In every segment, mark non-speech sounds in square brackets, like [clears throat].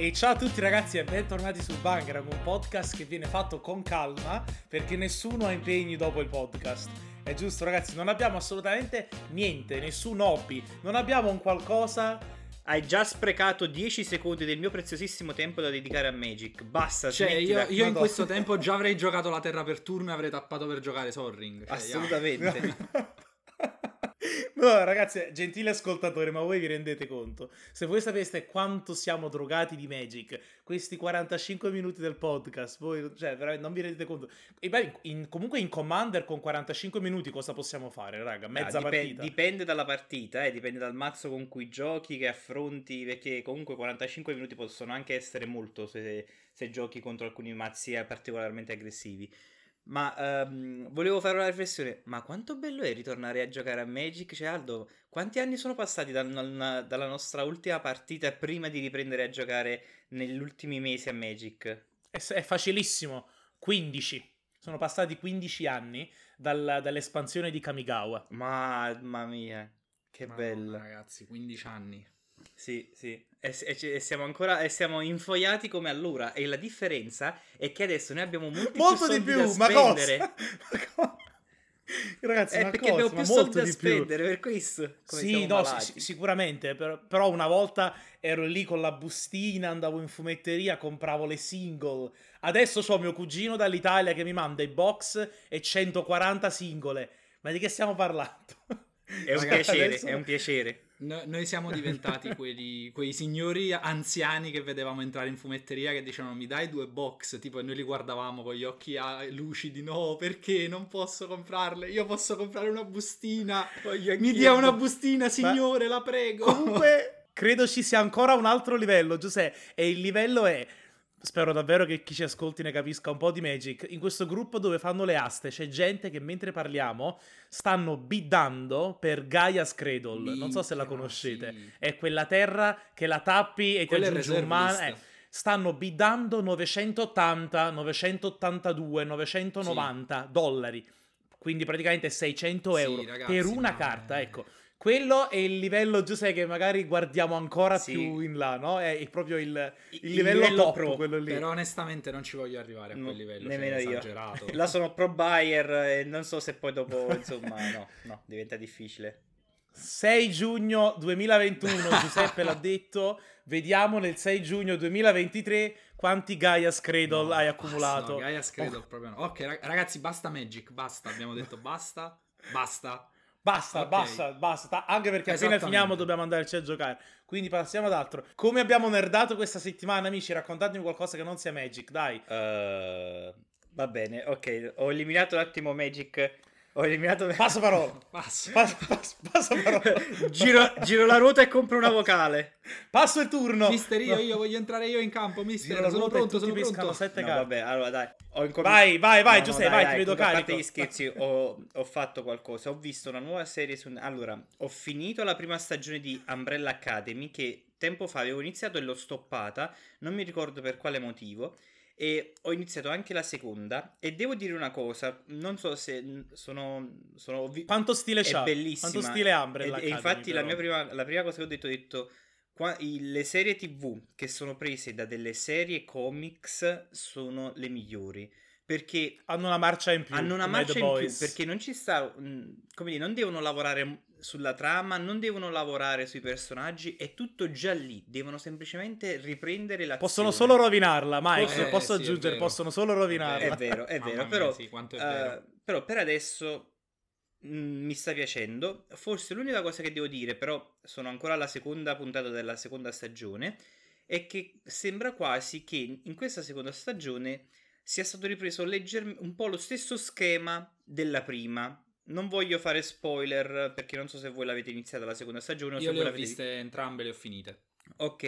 E ciao a tutti ragazzi e bentornati su Bangram, un podcast che viene fatto con calma perché nessuno ha impegni dopo il podcast. È giusto ragazzi, non abbiamo assolutamente niente, nessun hobby, non abbiamo un qualcosa Hai già sprecato 10 secondi del mio preziosissimo tempo da dedicare a Magic. Basta, Cioè, smettila. io, io in questo tempo [laughs] già avrei giocato la terra per turno e avrei tappato per giocare Sorring. Cioè, Assolutamente. [laughs] No, ragazzi, gentili ascoltatori, ma voi vi rendete conto? Se voi sapeste quanto siamo drogati di Magic, questi 45 minuti del podcast, voi, cioè, veramente non vi rendete conto. E beh, in- comunque in Commander con 45 minuti cosa possiamo fare, raga? Mezza Ah, dipen- partita. Dipende dalla partita, eh, dipende dal mazzo con cui giochi, che affronti, perché comunque 45 minuti possono anche essere molto se, se giochi contro alcuni mazzi eh, particolarmente aggressivi. Ma ehm, volevo fare una riflessione, ma quanto bello è ritornare a giocare a Magic? Cioè Aldo, quanti anni sono passati dal- dalla nostra ultima partita prima di riprendere a giocare negli ultimi mesi a Magic? È, è facilissimo. 15. Sono passati 15 anni dal- dall'espansione di Kamigawa. Mamma mia, che bello. ragazzi, 15 anni. Sì, sì, e, e- siamo ancora e siamo infoiati come allora. E la differenza è che adesso noi abbiamo molti Molto più di più, da ma spendere. [laughs] cosa? Ma co- Ragazzi, Eh, ma perché cosa? abbiamo Ma più molto soldi da di più. spendere, per questo. Sì, no, sì, sicuramente, però, però una volta ero lì con la bustina, andavo in fumetteria, compravo le single. Adesso ho mio cugino dall'Italia che mi manda i box e 140 singole. Ma di che stiamo parlando? È un Ragazzi, piacere, adesso- è un piacere. No- noi siamo diventati [laughs] quelli, quei signori anziani che vedevamo entrare in fumetteria che dicevano mi dai due box, tipo e noi li guardavamo con gli occhi ah, lucidi, no perché non posso comprarle, io posso comprare una bustina, mi dia una bustina signore, la prego. Comunque, [laughs] credo ci sia ancora un altro livello, Giuseppe. E il livello è. Spero davvero che chi ci ascolti ne capisca un po' di Magic. In questo gruppo dove fanno le aste c'è gente che mentre parliamo stanno biddando per Gaia's Cradle. non so se la conoscete. sì. È quella terra che la tappi e ti Quello è aggiungi un mana. eh, stanno biddando 980, 982, 990 dollari. Quindi praticamente 600 Sì, euro ragazzi, per una carta, è- ecco. Quello è il livello, Giuseppe, che magari guardiamo ancora Sì. più in là, no? È proprio il, il Il livello, livello top, pro. quello lì. Però onestamente non ci voglio arrivare a No, quel livello, nemmeno cioè, è io. esagerato. [laughs] La sono pro buyer e non so se poi dopo, [laughs] insomma, no, no, diventa difficile. 6 giugno 2021, Giuseppe l'ha detto. Vediamo nel 6 giugno 2023 quanti Gaia's Cradle No, hai basta, accumulato. no, Gaia's Cradle proprio no. Ok, rag- ragazzi, basta Magic, basta. Abbiamo detto basta, basta. Basta, Ok. basta, basta. Ta- Anche perché appena finiamo dobbiamo andarci a giocare. Quindi passiamo ad altro. Come abbiamo nerdato questa settimana, amici? Raccontatemi qualcosa che non sia Magic, dai. Uh, va bene, ok, ho eliminato un attimo Magic. Ho eliminato... Passa parola. Passa. Passa, passa, passa parola. giro, giro la ruota e compro una vocale. Passo il turno. Mister, io, No. io voglio entrare io in campo, mister. Giro sono pronto, sono pronto. sette No, vabbè, allora dai. Ho incom- Vai, vai, vai, No, no, Giuseppe, dai, vai, dai, ti vedo carico. A parte gli scherzi, ho, ho fatto qualcosa. Ho visto una nuova serie su... Allora, ho finito la prima stagione di Umbrella Academy che tempo fa avevo iniziato e l'ho stoppata. Non mi ricordo per quale motivo. E ho iniziato anche la seconda. E devo dire una cosa, non so se sono... sono vi- Quanto stile è c'ha? bellissima. Quanto stile E, Umbrella e Academy, infatti la, prima, la prima cosa che ho detto, ho detto... qua- le serie tv che sono prese da delle serie comics sono le migliori. Perché Hanno una marcia in più. hanno una marcia in più perché non ci sta, mh, come dire, non devono lavorare sulla trama, non devono lavorare sui personaggi, è tutto già lì, devono semplicemente riprendere l'azione. Possono solo rovinarla, Mike. Eh, posso sì, aggiungere, possono solo rovinarla. È vero, è [laughs] Mamma vero, mia, però, sì, è eh, vero. però per adesso mh, mi sta piacendo. Forse l'unica cosa che devo dire, però sono ancora alla seconda puntata della seconda stagione, è che sembra quasi che in questa seconda stagione sia stato ripreso legger- un po' lo stesso schema della prima. Non voglio fare spoiler perché non so se voi l'avete iniziata la seconda stagione o se Io voi le ho l'avete viste entrambe, le ho finite. Ok.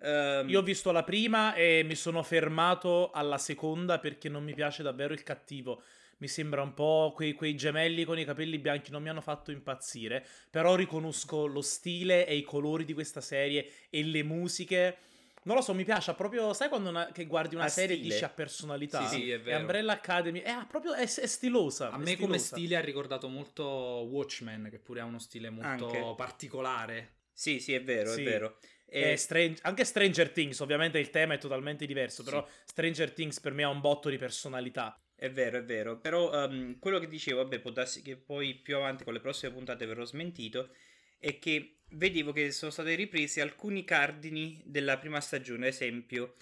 ehm, Io ho visto la prima e mi sono fermato alla seconda perché non mi piace davvero il cattivo. Mi sembra un po' quei, quei gemelli con i capelli bianchi non mi hanno fatto impazzire. Però riconosco lo stile e i colori di questa serie e le musiche. Non lo so, mi piace proprio. Sai quando una- che guardi una Ha serie e stile. dici a personalità? Sì, sì, è E vero. Umbrella Academy è, proprio, è, è stilosa. A è me come stilosa. stile ha ricordato molto Watchmen, che pure ha uno stile molto Anche. particolare. Sì, sì, è vero, Sì. è vero. E E- Stran- anche Stranger Things, ovviamente il tema è totalmente diverso, Sì. però Stranger Things per me ha un botto di personalità. È vero, è vero, però ehm, quello che dicevo, vabbè, può darsi che poi più avanti con le prossime puntate verrò smentito, è che vedevo che sono state riprese alcuni cardini della prima stagione, ad esempio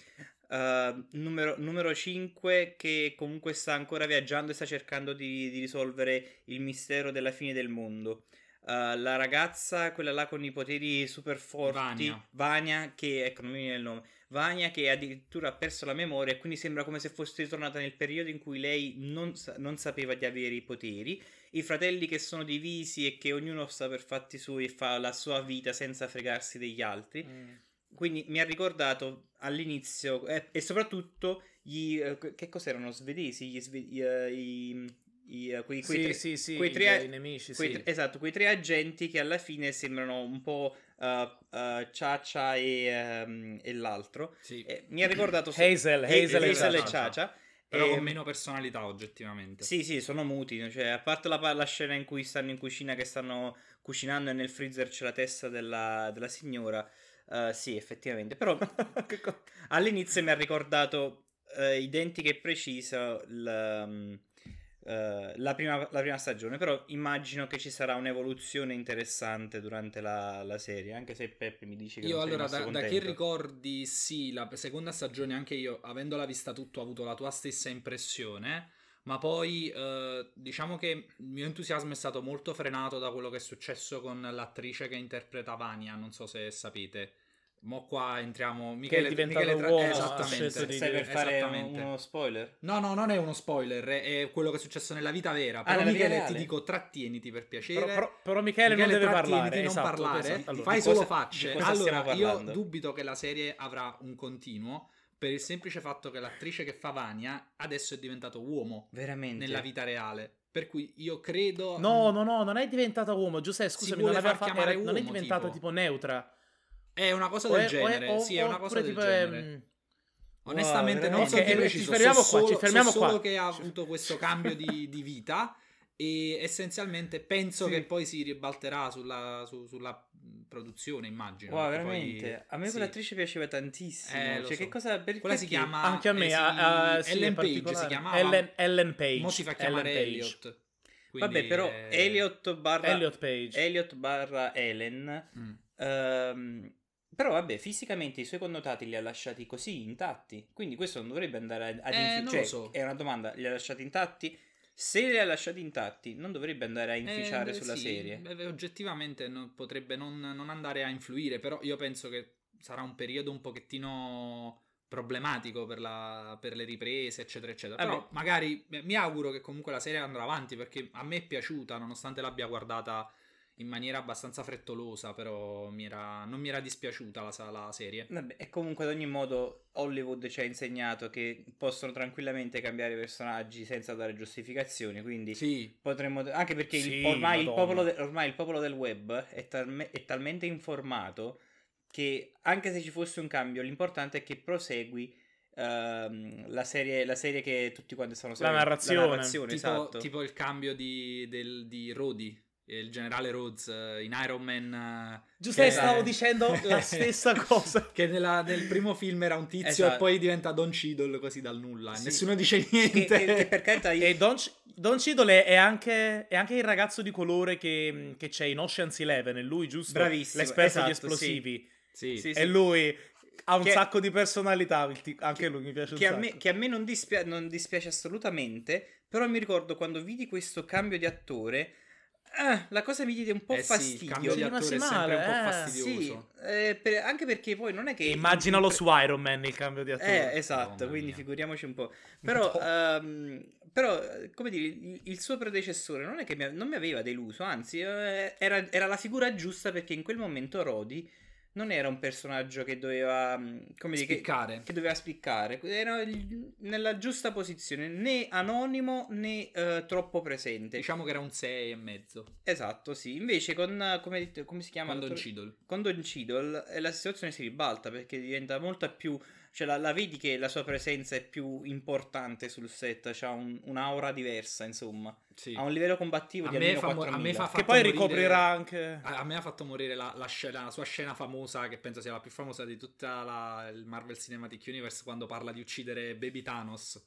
eh, numero, numero 5 che comunque sta ancora viaggiando e sta cercando di, di risolvere il mistero della fine del mondo. Eh, la ragazza, quella là con i poteri super forti, Vania. Vania, che ecco, non mi viene il nome. Vania che addirittura ha perso la memoria e quindi sembra come se fosse ritornata nel periodo in cui lei non, non sapeva di avere i poteri. I fratelli che sono divisi e che ognuno sta per fatti suoi e fa la sua vita senza fregarsi degli altri. Quindi mi ha ricordato all'inizio eh, e soprattutto gli... eh, che cos'erano? Svedesi? Gli sve- i, eh, i- i, eh, quei, quei sì, tre- sì, sì, quei tre- i nemici, quei sì. esatto, quei tre agenti che alla fine sembrano un po' uh, uh, Ciaccia e, ehm, e l'altro. Sì. Eh, mi ha ricordato [clears throat] Hazel, Hazel e Hazel e Ciaccia. Però E- con meno personalità, oggettivamente. Sì, sì, sono muti. Cioè, a parte la, la scena in cui stanno in cucina, che stanno cucinando e nel freezer c'è la testa della, della signora. eh, sì, effettivamente. Però [laughs] all'inizio mi ha ricordato eh, identica e precisa il, um, eh, la, prima, la prima stagione. Però immagino che ci sarà un'evoluzione interessante durante la, la serie. Anche se Peppe mi dice che Io allora, da, da che ricordi, sì, la seconda stagione, anche io, avendola vista tutto, ho avuto la tua stessa impressione. Ma poi eh, diciamo che il mio entusiasmo è stato molto frenato da quello che è successo con l'attrice che interpreta Vania. Non so se sapete. Mo qua entriamo. Michele, diventato Michele tra- uomo, esattamente. Stai per fare Esattamente. uno spoiler? No, no, non è uno spoiler, è è quello che è successo nella vita vera. Però, nella vita Michele, ti dico, trattieniti per piacere. Però, però- però Michele, non deve parlare. non esatto, parlare, esatto. Allora, fai di solo cosa- facce. cosa Allora, io dubito che la serie avrà un continuo per il semplice fatto che l'attrice che fa Vania adesso è diventato uomo Veramente? nella vita reale. Per cui io credo No, no, no, non è diventata uomo. Giuseppe, scusami, non, aveva far fa- era- non è uomo, diventata tipo. tipo, neutra. È una cosa O del è- o è- genere. o- sì, è una cosa del genere. mm, Onestamente Wow, non so veramente. di Ok, preciso, ci fermiamo so qua, ci solo- fermiamo so solo qua. che ha avuto questo cambio di, di vita e essenzialmente penso Sì. che poi si ribalterà sulla, su- sulla produzione, immagino. Wow, perché poi- veramente? a me sì. quell'attrice piaceva tantissimo. Eh, cioè, so. che cosa. Per, Quella si chiama Anche a me, eh, ah, ah, sì, Ellen Page si chiamava Ellen, Ellen Page. Mo si fa Ellen chiamare Page. Elliot. Vabbè, Quindi, però eh, Elliot barra. Elliot Page. Elliot barra Ellen. mm. ehm, però, vabbè, fisicamente i suoi connotati li ha lasciati così intatti. Quindi questo non dovrebbe andare ad Eh, infi- non cioè, so. È una domanda: li ha lasciati intatti? Se li ha lasciati intatti, non dovrebbe andare a inficiare Eh, sulla sì, serie. eh, oggettivamente non- potrebbe non, non andare a influire, però io penso che sarà un periodo un pochettino problematico per, la- per le riprese, eccetera, eccetera. Vabbè. Però magari eh, mi auguro che comunque la serie andrà avanti perché a me è piaciuta, nonostante l'abbia guardata in maniera abbastanza frettolosa, però mi era- non mi era dispiaciuta la, la serie. Vabbè, e comunque ad ogni modo Hollywood ci ha insegnato che possono tranquillamente cambiare personaggi senza dare giustificazioni, quindi Sì, potremmo... Anche perché il- Sì, ormai, il popolo de- ormai il popolo del web è, talme- è talmente informato che anche se ci fosse un cambio, l'importante è che prosegui ehm, la, serie, la serie che tutti quanti stanno seguendo. narrazione. La narrazione, tipo, esatto. tipo il cambio di, del- di Rhodey, il generale Rhodes eh, in Iron Man. eh, Giuseppe, che- stavo dicendo [laughs] la stessa cosa. Che nella- nel primo film era un tizio Esatto. e poi diventa Don Cheadle così dal nulla. Sì. Nessuno dice Che, niente. che- che per carità [laughs] io- E Don, C- Don Cheadle è anche, è anche il ragazzo di colore che, che c'è in Ocean's Eleven, è lui, giusto? Bravissimo, L'esperto esatto, di esplosivi. Sì. Sì, E lui ha un Che- sacco di personalità, anche lui mi piace un che a, me, che a me non, dispia- non dispiace assolutamente, però mi ricordo quando vidi questo cambio di attore, eh, la cosa mi diede un po' Eh sì, fastidio. il cambio di Sì, attore sempre un po' male, eh. fastidioso. Sì, eh, per- anche perché poi non è che... E immaginalo su Iron Man il cambio di attore. Eh, esatto, Madonna quindi mia. figuriamoci un po'. Però, ehm, però come dire, il, il suo predecessore non è che mi, non mi aveva deluso, anzi, eh, era, era la figura giusta perché in quel momento Rodi non era un personaggio che doveva, mh, come dire, che, Spiccare. che doveva spiccare, era il- nella giusta posizione, né anonimo né eh, troppo presente. Diciamo che era un 6 e mezzo. Esatto, sì. Invece con, come, come si chiama? Con Don? Cheadle. con Don Cheadle eh, la situazione si ribalta perché diventa molto più Cioè, la, la vedi che la sua presenza è più importante sul set, ha un, un'aura diversa, insomma. Sì. Ha un livello combattivo A di me almeno fa mo- a 4000. me fa- Che poi morire- ricoprirà anche... A a me ha fatto morire la, la scena- la sua scena famosa, che penso sia la più famosa di tutta la- il Marvel Cinematic Universe, quando parla di uccidere Baby Thanos.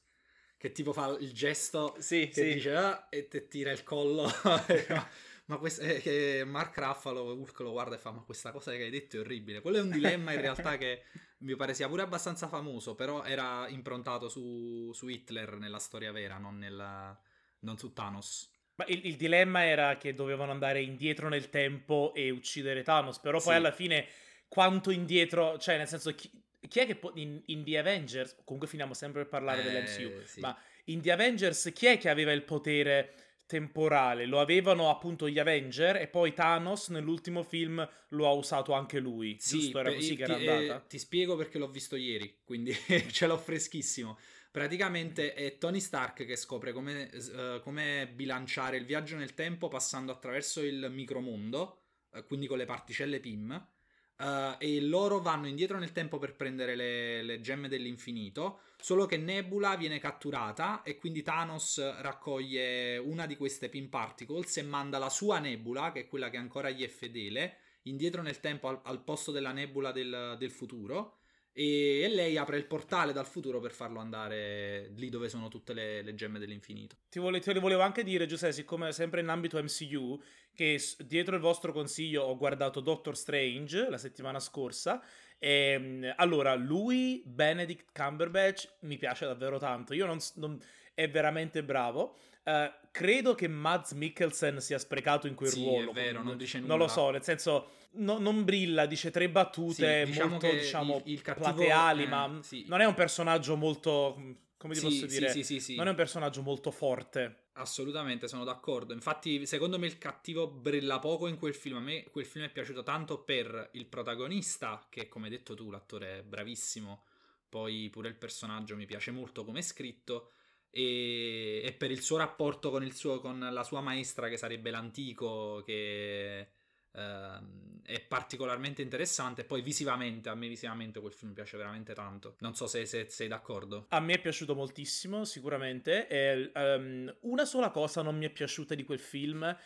Che tipo fa il gesto Sì, che sì. dice "Ah", e te tira il collo. [laughs] [laughs] ma questo, eh, che Mark Ruffalo, Hulk lo guarda e fa: Ma questa cosa che hai detto è orribile. Quello è un dilemma in realtà che mi pare sia pure abbastanza famoso, però era improntato su, su Hitler nella storia vera, non, nella- non su Thanos. Ma il, il dilemma era che dovevano andare indietro nel tempo e uccidere Thanos, però poi Sì. alla fine quanto indietro, cioè nel senso chi, chi è che può- in, in The Avengers, comunque finiamo sempre per parlare Eh, dell'MCU, sì. ma in The Avengers chi è che aveva il potere temporale? Lo avevano appunto gli Avenger e poi Thanos nell'ultimo film lo ha usato anche lui, giusto? Era così che ti, era eh, andata? ti spiego perché l'ho visto ieri, quindi [laughs] ce l'ho freschissimo. Praticamente è Tony Stark che scopre come, eh, come bilanciare il viaggio nel tempo passando attraverso il micromondo, eh, quindi con le particelle PIM, eh, e loro vanno indietro nel tempo per prendere le, le gemme dell'infinito, solo che Nebula viene catturata e quindi Thanos raccoglie una di queste PIM particles e manda la sua Nebula, che è quella che ancora gli è fedele, indietro nel tempo al, al posto della nebula del, del futuro e, e lei apre il portale dal futuro per farlo andare lì dove sono tutte le, le gemme dell'infinito. Ti, vole- lo volevo anche dire, Giuseppe, siccome sempre in ambito MCU, che dietro il vostro consiglio ho guardato Doctor Strange la settimana scorsa. E, mm, allora, lui, Benedict Cumberbatch, mi piace davvero tanto. Io non, non- è veramente bravo. Eh, credo che Mads Mikkelsen sia sprecato in quel Sì, ruolo. è vero, non dice Non nulla. lo so, nel senso, no- non brilla, dice tre battute Sì, diciamo molto, diciamo, il- il cattivo- plateali, eh, ma sì. non è un personaggio molto, come ti posso dire, sì, sì, sì. non è un personaggio molto forte. Assolutamente, sono d'accordo. Infatti, secondo me il cattivo brilla poco in quel film. A me quel film è piaciuto tanto per il protagonista, che come hai detto tu, l'attore è bravissimo. Poi pure il personaggio mi piace molto come è scritto. E, e per il suo rapporto con, il suo, con la sua maestra, che sarebbe l'antico, che ehm, è particolarmente interessante. Poi visivamente, a me visivamente quel film piace veramente tanto. Non so se, se sei d'accordo. A me è piaciuto moltissimo, sicuramente. E, ehm, una sola cosa non mi è piaciuta di quel film.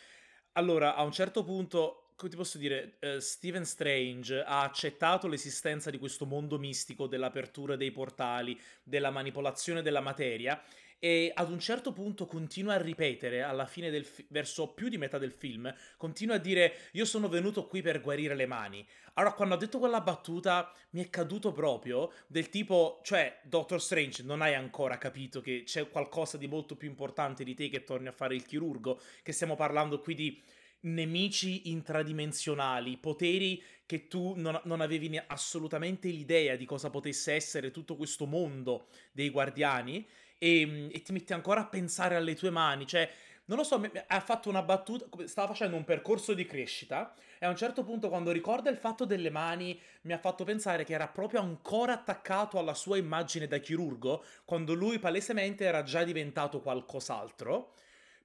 Allora, a un certo punto, come ti posso dire, eh, Stephen Strange ha accettato l'esistenza di questo mondo mistico dell'apertura dei portali, della manipolazione della materia. E ad un certo punto continua a ripetere, alla fine del fi- verso più di metà del film, continua a dire: Io sono venuto qui per guarire le mani. Allora, quando ha detto quella battuta, mi è caduto proprio del tipo, cioè, Doctor Strange, non hai ancora capito che c'è qualcosa di molto più importante di te che torni a fare il chirurgo, che stiamo parlando qui di nemici intradimensionali, poteri che tu non, non avevi assolutamente l'idea di cosa potesse essere tutto questo mondo dei guardiani e, e ti metti ancora a pensare alle tue mani, cioè non lo so, ha fatto una battuta, stava facendo un percorso di crescita e a un certo punto quando ricorda il fatto delle mani mi ha fatto pensare che era proprio ancora attaccato alla sua immagine da chirurgo, quando lui palesemente era già diventato qualcos'altro.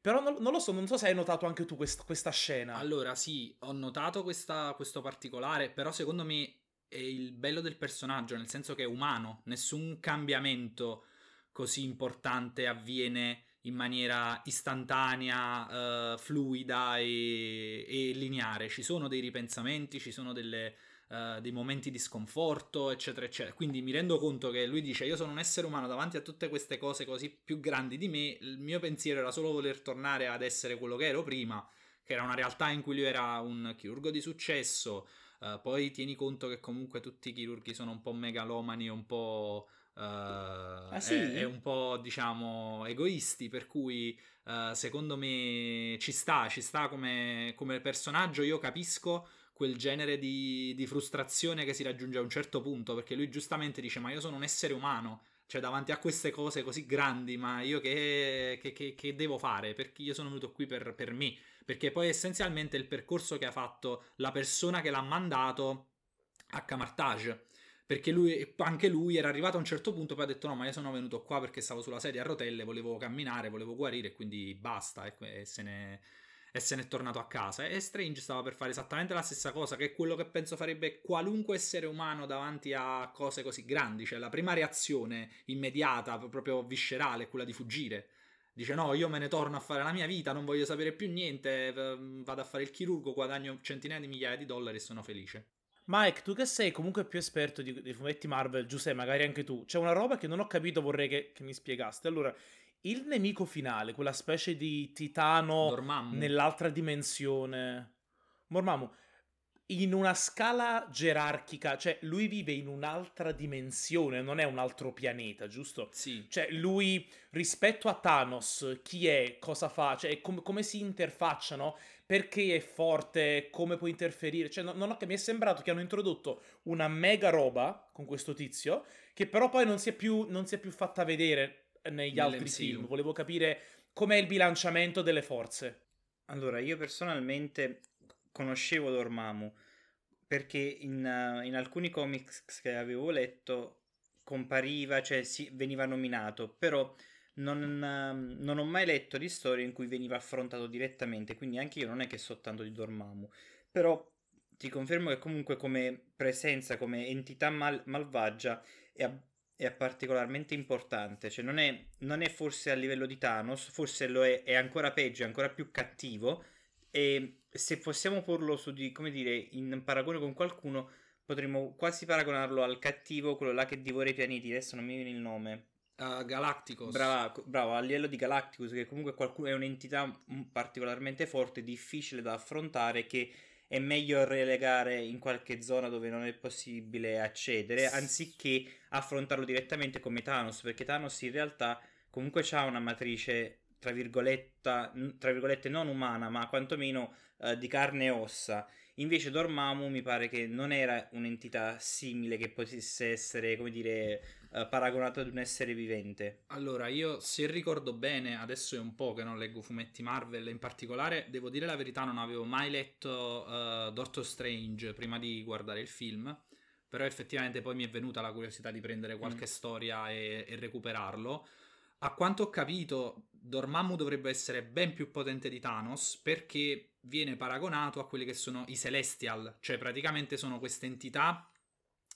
Però non, non lo so, non so se hai notato anche tu quest- questa scena. Allora, sì, ho notato questa- questo particolare, però secondo me è il bello del personaggio, nel senso che è umano, nessun cambiamento così importante avviene in maniera istantanea, eh, fluida e, e lineare. Ci sono dei ripensamenti, ci sono delle, eh, dei momenti di sconforto, eccetera, eccetera. Quindi mi rendo conto che lui dice: Io sono un essere umano davanti a tutte queste cose così più grandi di me. Il mio pensiero era solo voler tornare ad essere quello che ero prima, che era una realtà in cui lui era un chirurgo di successo. Eh, poi tieni conto che comunque tutti i chirurghi sono un po' megalomani un po'. Eh, sì? e- e un po' diciamo egoisti, per cui eh, secondo me ci sta, ci sta come, come personaggio. Io capisco quel genere di, di frustrazione che si raggiunge a un certo punto, perché lui giustamente dice: Ma io sono un essere umano. Cioè, davanti a queste cose così grandi, ma io che, che- che- che devo fare? Perché io sono venuto qui per, per me. Perché poi essenzialmente il percorso che ha fatto la persona che l'ha mandato a Camartage. Perché lui, anche lui era arrivato a un certo punto, poi ha detto: No, ma io sono venuto qua perché stavo sulla sedia a rotelle, volevo camminare, volevo guarire, quindi basta. E, e se ne, e se n'è tornato a casa. E Strange stava per fare esattamente la stessa cosa, che è quello che penso farebbe qualunque essere umano davanti a cose così grandi. Cioè, la prima reazione immediata, proprio viscerale, è quella di fuggire. Dice: No, io me ne torno a fare la mia vita, non voglio sapere più niente. Vado a fare il chirurgo, guadagno centinaia di migliaia di dollari e sono felice. Mike, tu che sei comunque più esperto di, di fumetti Marvel, Giuseppe, magari anche tu, c'è una roba che non ho capito, vorrei che, che mi spiegaste. Allora, il nemico finale, quella specie di titano Dormammu. nell'altra dimensione. Mormamu, in una scala gerarchica, cioè lui vive in un'altra dimensione, non è un altro pianeta, giusto? Sì. Cioè lui rispetto a Thanos, chi è, cosa fa, cioè com- come si interfacciano, perché è forte, come può interferire, cioè non, non ho, mi è sembrato che hanno introdotto una mega roba con questo tizio, che però poi non si è più, non si è più fatta vedere negli altri Nell'MCU. film. Volevo capire com'è il bilanciamento delle forze. Allora, io personalmente conoscevo Dormammu perché in, uh, in alcuni comics che avevo letto compariva, cioè si, veniva nominato, però non, um, non ho mai letto di storie in cui veniva affrontato direttamente, quindi anche io non è che so tanto di Dormammu, però ti confermo che comunque come presenza, come entità mal- malvagia è, è particolarmente importante, cioè non è, non è forse a livello di Thanos, forse lo è, è ancora peggio, è ancora più cattivo e se possiamo porlo su di, come dire, in paragone con qualcuno, potremmo quasi paragonarlo al cattivo, quello là che divora i pianeti, adesso non mi viene il nome. Uh, Galacticos. Brava, bravo, a livello di Galacticus, che comunque qualcuno è un'entità particolarmente forte, difficile da affrontare, che è meglio relegare in qualche zona dove non è possibile accedere, anziché affrontarlo direttamente come Thanos, perché Thanos in realtà comunque ha una matrice, tra virgolette, tra virgolette non umana, ma quantomeno eh, di carne e ossa. Invece Dormammu mi pare che non era un'entità simile che potesse essere, come dire, eh, paragonata ad un essere vivente. Allora, io se ricordo bene, adesso è un po' che non leggo fumetti Marvel, in particolare, devo dire la verità, non avevo mai letto uh, Doctor Strange prima di guardare il film, però effettivamente poi mi è venuta la curiosità di prendere qualche mm. storia e, e recuperarlo. A quanto ho capito, Dormammu dovrebbe essere ben più potente di Thanos perché viene paragonato a quelli che sono i Celestial, cioè praticamente sono queste entità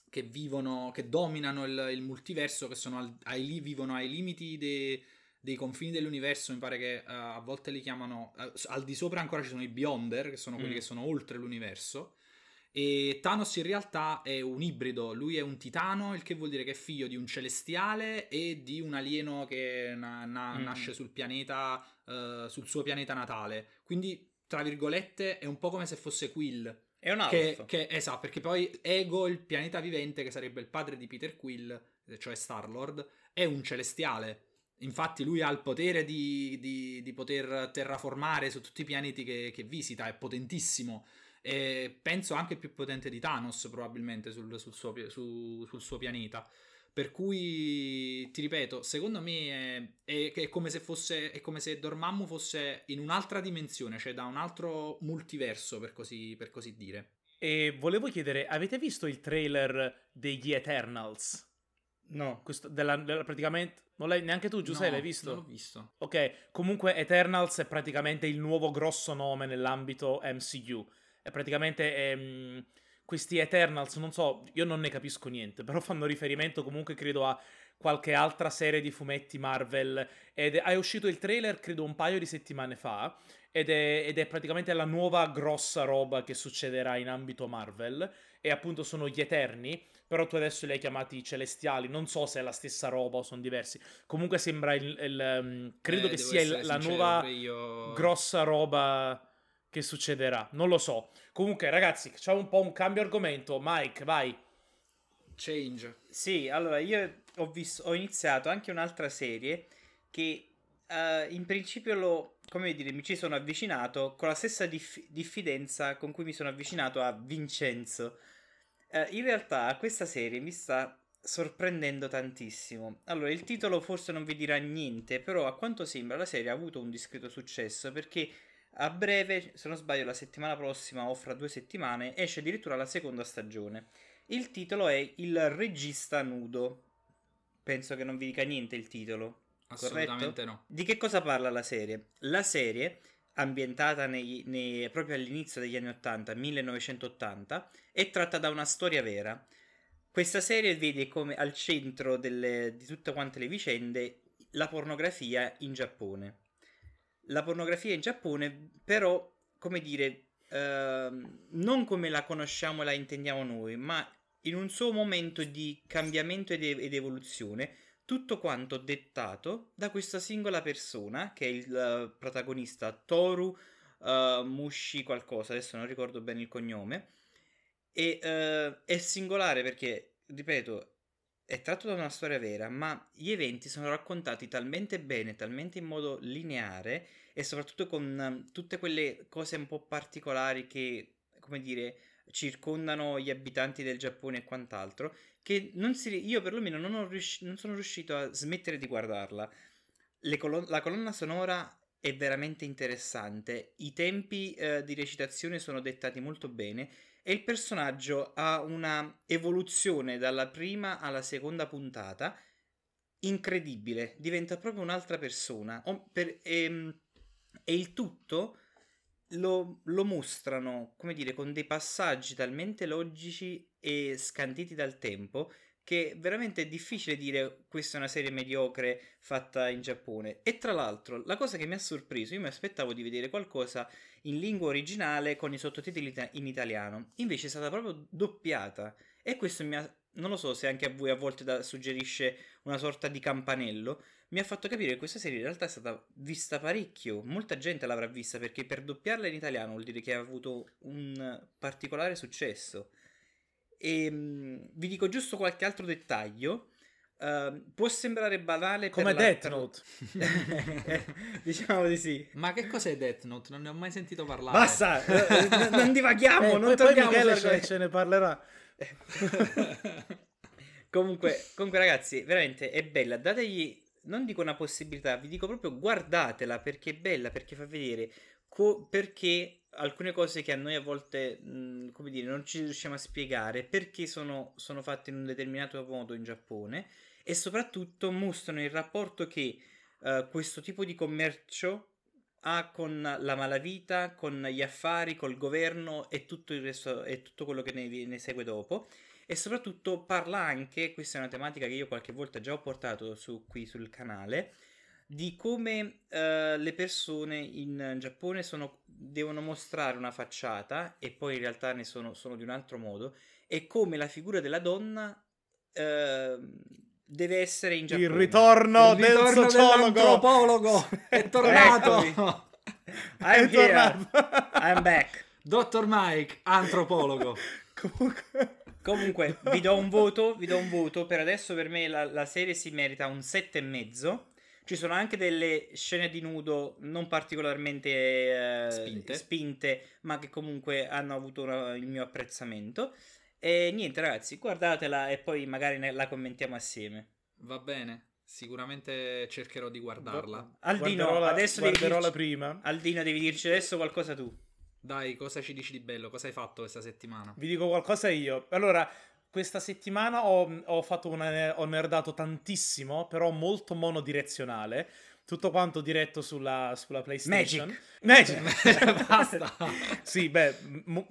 che vivono, che dominano il, il multiverso, che sono al, ai, vivono ai limiti dei, dei confini dell'universo. Mi pare che uh, a volte li chiamano. Uh, al di sopra ancora ci sono i Beyonder, che sono quelli mm. che sono oltre l'universo. E Thanos in realtà è un ibrido, lui è un titano, il che vuol dire che è figlio di un celestiale e di un alieno che na- na- mm. nasce sul pianeta, uh, sul suo pianeta natale. Quindi, tra virgolette, è un po' come se fosse Quill. È un che, che, esatto, perché poi Ego, il pianeta vivente, che sarebbe il padre di Peter Quill, cioè Star-Lord, è un celestiale. Infatti lui ha il potere di, di, di poter terraformare su tutti i pianeti che, che, visita, è potentissimo. E penso anche più potente di Thanos probabilmente sul, sul, suo, su, sul suo pianeta. Per cui, ti ripeto, secondo me è, è, è, come se fosse, è come se Dormammu fosse in un'altra dimensione, cioè da un altro multiverso, per così, per così dire. E volevo chiedere, avete visto il trailer degli Eternals? No. Questo, della, della, praticamente... Non l'hai, neanche tu, Giuseppe, no, l'hai visto? Non l'ho visto. Ok, comunque Eternals è praticamente il nuovo grosso nome nell'ambito MCU. È praticamente... Ehm, questi Eternals, non so, io non ne capisco niente, [laughs] però fanno riferimento comunque credo a qualche altra serie di fumetti Marvel. Ed è, è uscito il trailer credo un paio di settimane fa ed è, ed è, praticamente la nuova grossa roba che succederà in ambito Marvel. E appunto sono gli Eterni però tu adesso li hai chiamati Celestiali. Non so se è la stessa roba o sono diversi. Comunque sembra il, il um, credo eh, che sia il, la nuova io... grossa roba che succederà. Non lo so. Comunque, ragazzi, c'è un po' un cambio argomento. Mike, vai. Change. Sì, allora io ho, visto, ho iniziato anche un'altra serie che uh, in principio lo, come dire, mi ci sono avvicinato con la stessa dif- diffidenza con cui mi sono avvicinato a Vincenzo. Uh, in realtà questa serie mi sta sorprendendo tantissimo. Allora, il titolo forse non vi dirà niente, però a quanto sembra la serie ha avuto un discreto successo perché a breve, se non sbaglio la settimana prossima o fra due settimane, esce addirittura la seconda stagione. Il titolo è Il regista nudo. Penso che non vi dica niente il titolo. Assolutamente corretto? no. Di che cosa parla la serie? La serie ambientata nei- nei- proprio all'inizio degli anni 80, 1980, è tratta da una storia vera. Questa serie vede come al centro delle- di tutte quante le vicende la pornografia in Giappone. La pornografia in Giappone, però, come dire, ehm, non come la conosciamo e la intendiamo noi, ma in un suo momento di cambiamento ed, ed evoluzione, tutto quanto dettato da questa singola persona, che è il eh, protagonista Toru eh, Mushi qualcosa, adesso non ricordo bene il cognome, e eh, è singolare perché, ripeto, è tratto da una storia vera, ma gli eventi sono raccontati talmente bene, talmente in modo lineare e soprattutto con eh, tutte quelle cose un po' particolari che, come dire, circondano gli abitanti del Giappone e quant'altro, che si, io perlomeno non, riusci- non sono riuscito a smettere di guardarla. Colon- la colonna sonora è veramente interessante, i tempi eh, di recitazione sono dettati molto bene e il personaggio ha una evoluzione dalla prima alla seconda puntata incredibile, diventa proprio un'altra persona per- ehm, e il tutto lo, lo mostrano, come dire, con dei passaggi talmente logici e scanditi dal tempo che veramente è difficile dire questa è una serie mediocre fatta in Giappone. E tra l'altro, la cosa che mi ha sorpreso, io mi aspettavo di vedere qualcosa in lingua originale con i sottotitoli in italiano, invece è stata proprio doppiata. E questo mi ha, non lo so se anche a voi a volte da- suggerisce una sorta di campanello, mi ha fatto capire che questa serie in realtà è stata vista parecchio, molta gente l'avrà vista perché per doppiarla in italiano vuol dire che ha avuto un particolare successo. E mh, vi dico giusto qualche altro dettaglio. Uh, può sembrare banale Come per la Death tra- Note. Eh, [laughs] diciamo di sì. Ma che cos'è Death Note? Non ne ho mai sentito parlare. Basta, eh, n- non divaghiamo, Eh, non poi, poi torniamo Michele ce, ne parlerà. [laughs] comunque, comunque, ragazzi, veramente è bella. Dategli, non dico una possibilità, vi dico proprio guardatela perché è bella, perché fa vedere co- perché alcune cose che a noi a volte, mh, come dire, non ci riusciamo a spiegare, perché sono, sono fatte in un determinato modo in Giappone e soprattutto mostrano il rapporto che eh, questo tipo di commercio ha con la malavita, con gli affari, col governo e tutto il resto e tutto quello che ne, ne segue dopo. E soprattutto parla anche, questa è una tematica che io qualche volta già ho portato su, qui sul canale, di come eh, le persone in Giappone sono, devono mostrare una facciata e poi in realtà ne sono, sono di un altro modo e come la figura della donna eh, deve essere in Giappone. Il ritorno, Il del ritorno sociologo. dell'antropologo è tornato. Eccomi. È I'm here. tornato. I'm back. Dottor Mike, antropologo. Comunque... Comunque, vi do un voto, vi do un voto. Per adesso per me la, la serie si merita un 7,5. Ci sono anche delle scene di nudo non particolarmente eh, Spinte. spinte, ma che comunque hanno avuto una- il mio apprezzamento. E niente, ragazzi, guardatela e poi magari ne- la commentiamo assieme. Va bene, sicuramente cercherò di guardarla. Aldino, Guarderò la- adesso devi guarderò la dirci- prima. Aldino, devi dirci adesso qualcosa tu. Dai, cosa ci dici di bello? Cosa hai fatto questa settimana? Vi dico qualcosa io. Allora, questa settimana ho, ho fatto una, ho nerdato tantissimo, però molto monodirezionale. Tutto quanto diretto sulla, sulla PlayStation. Magic. Magic. [laughs] Basta. sì, beh, mo-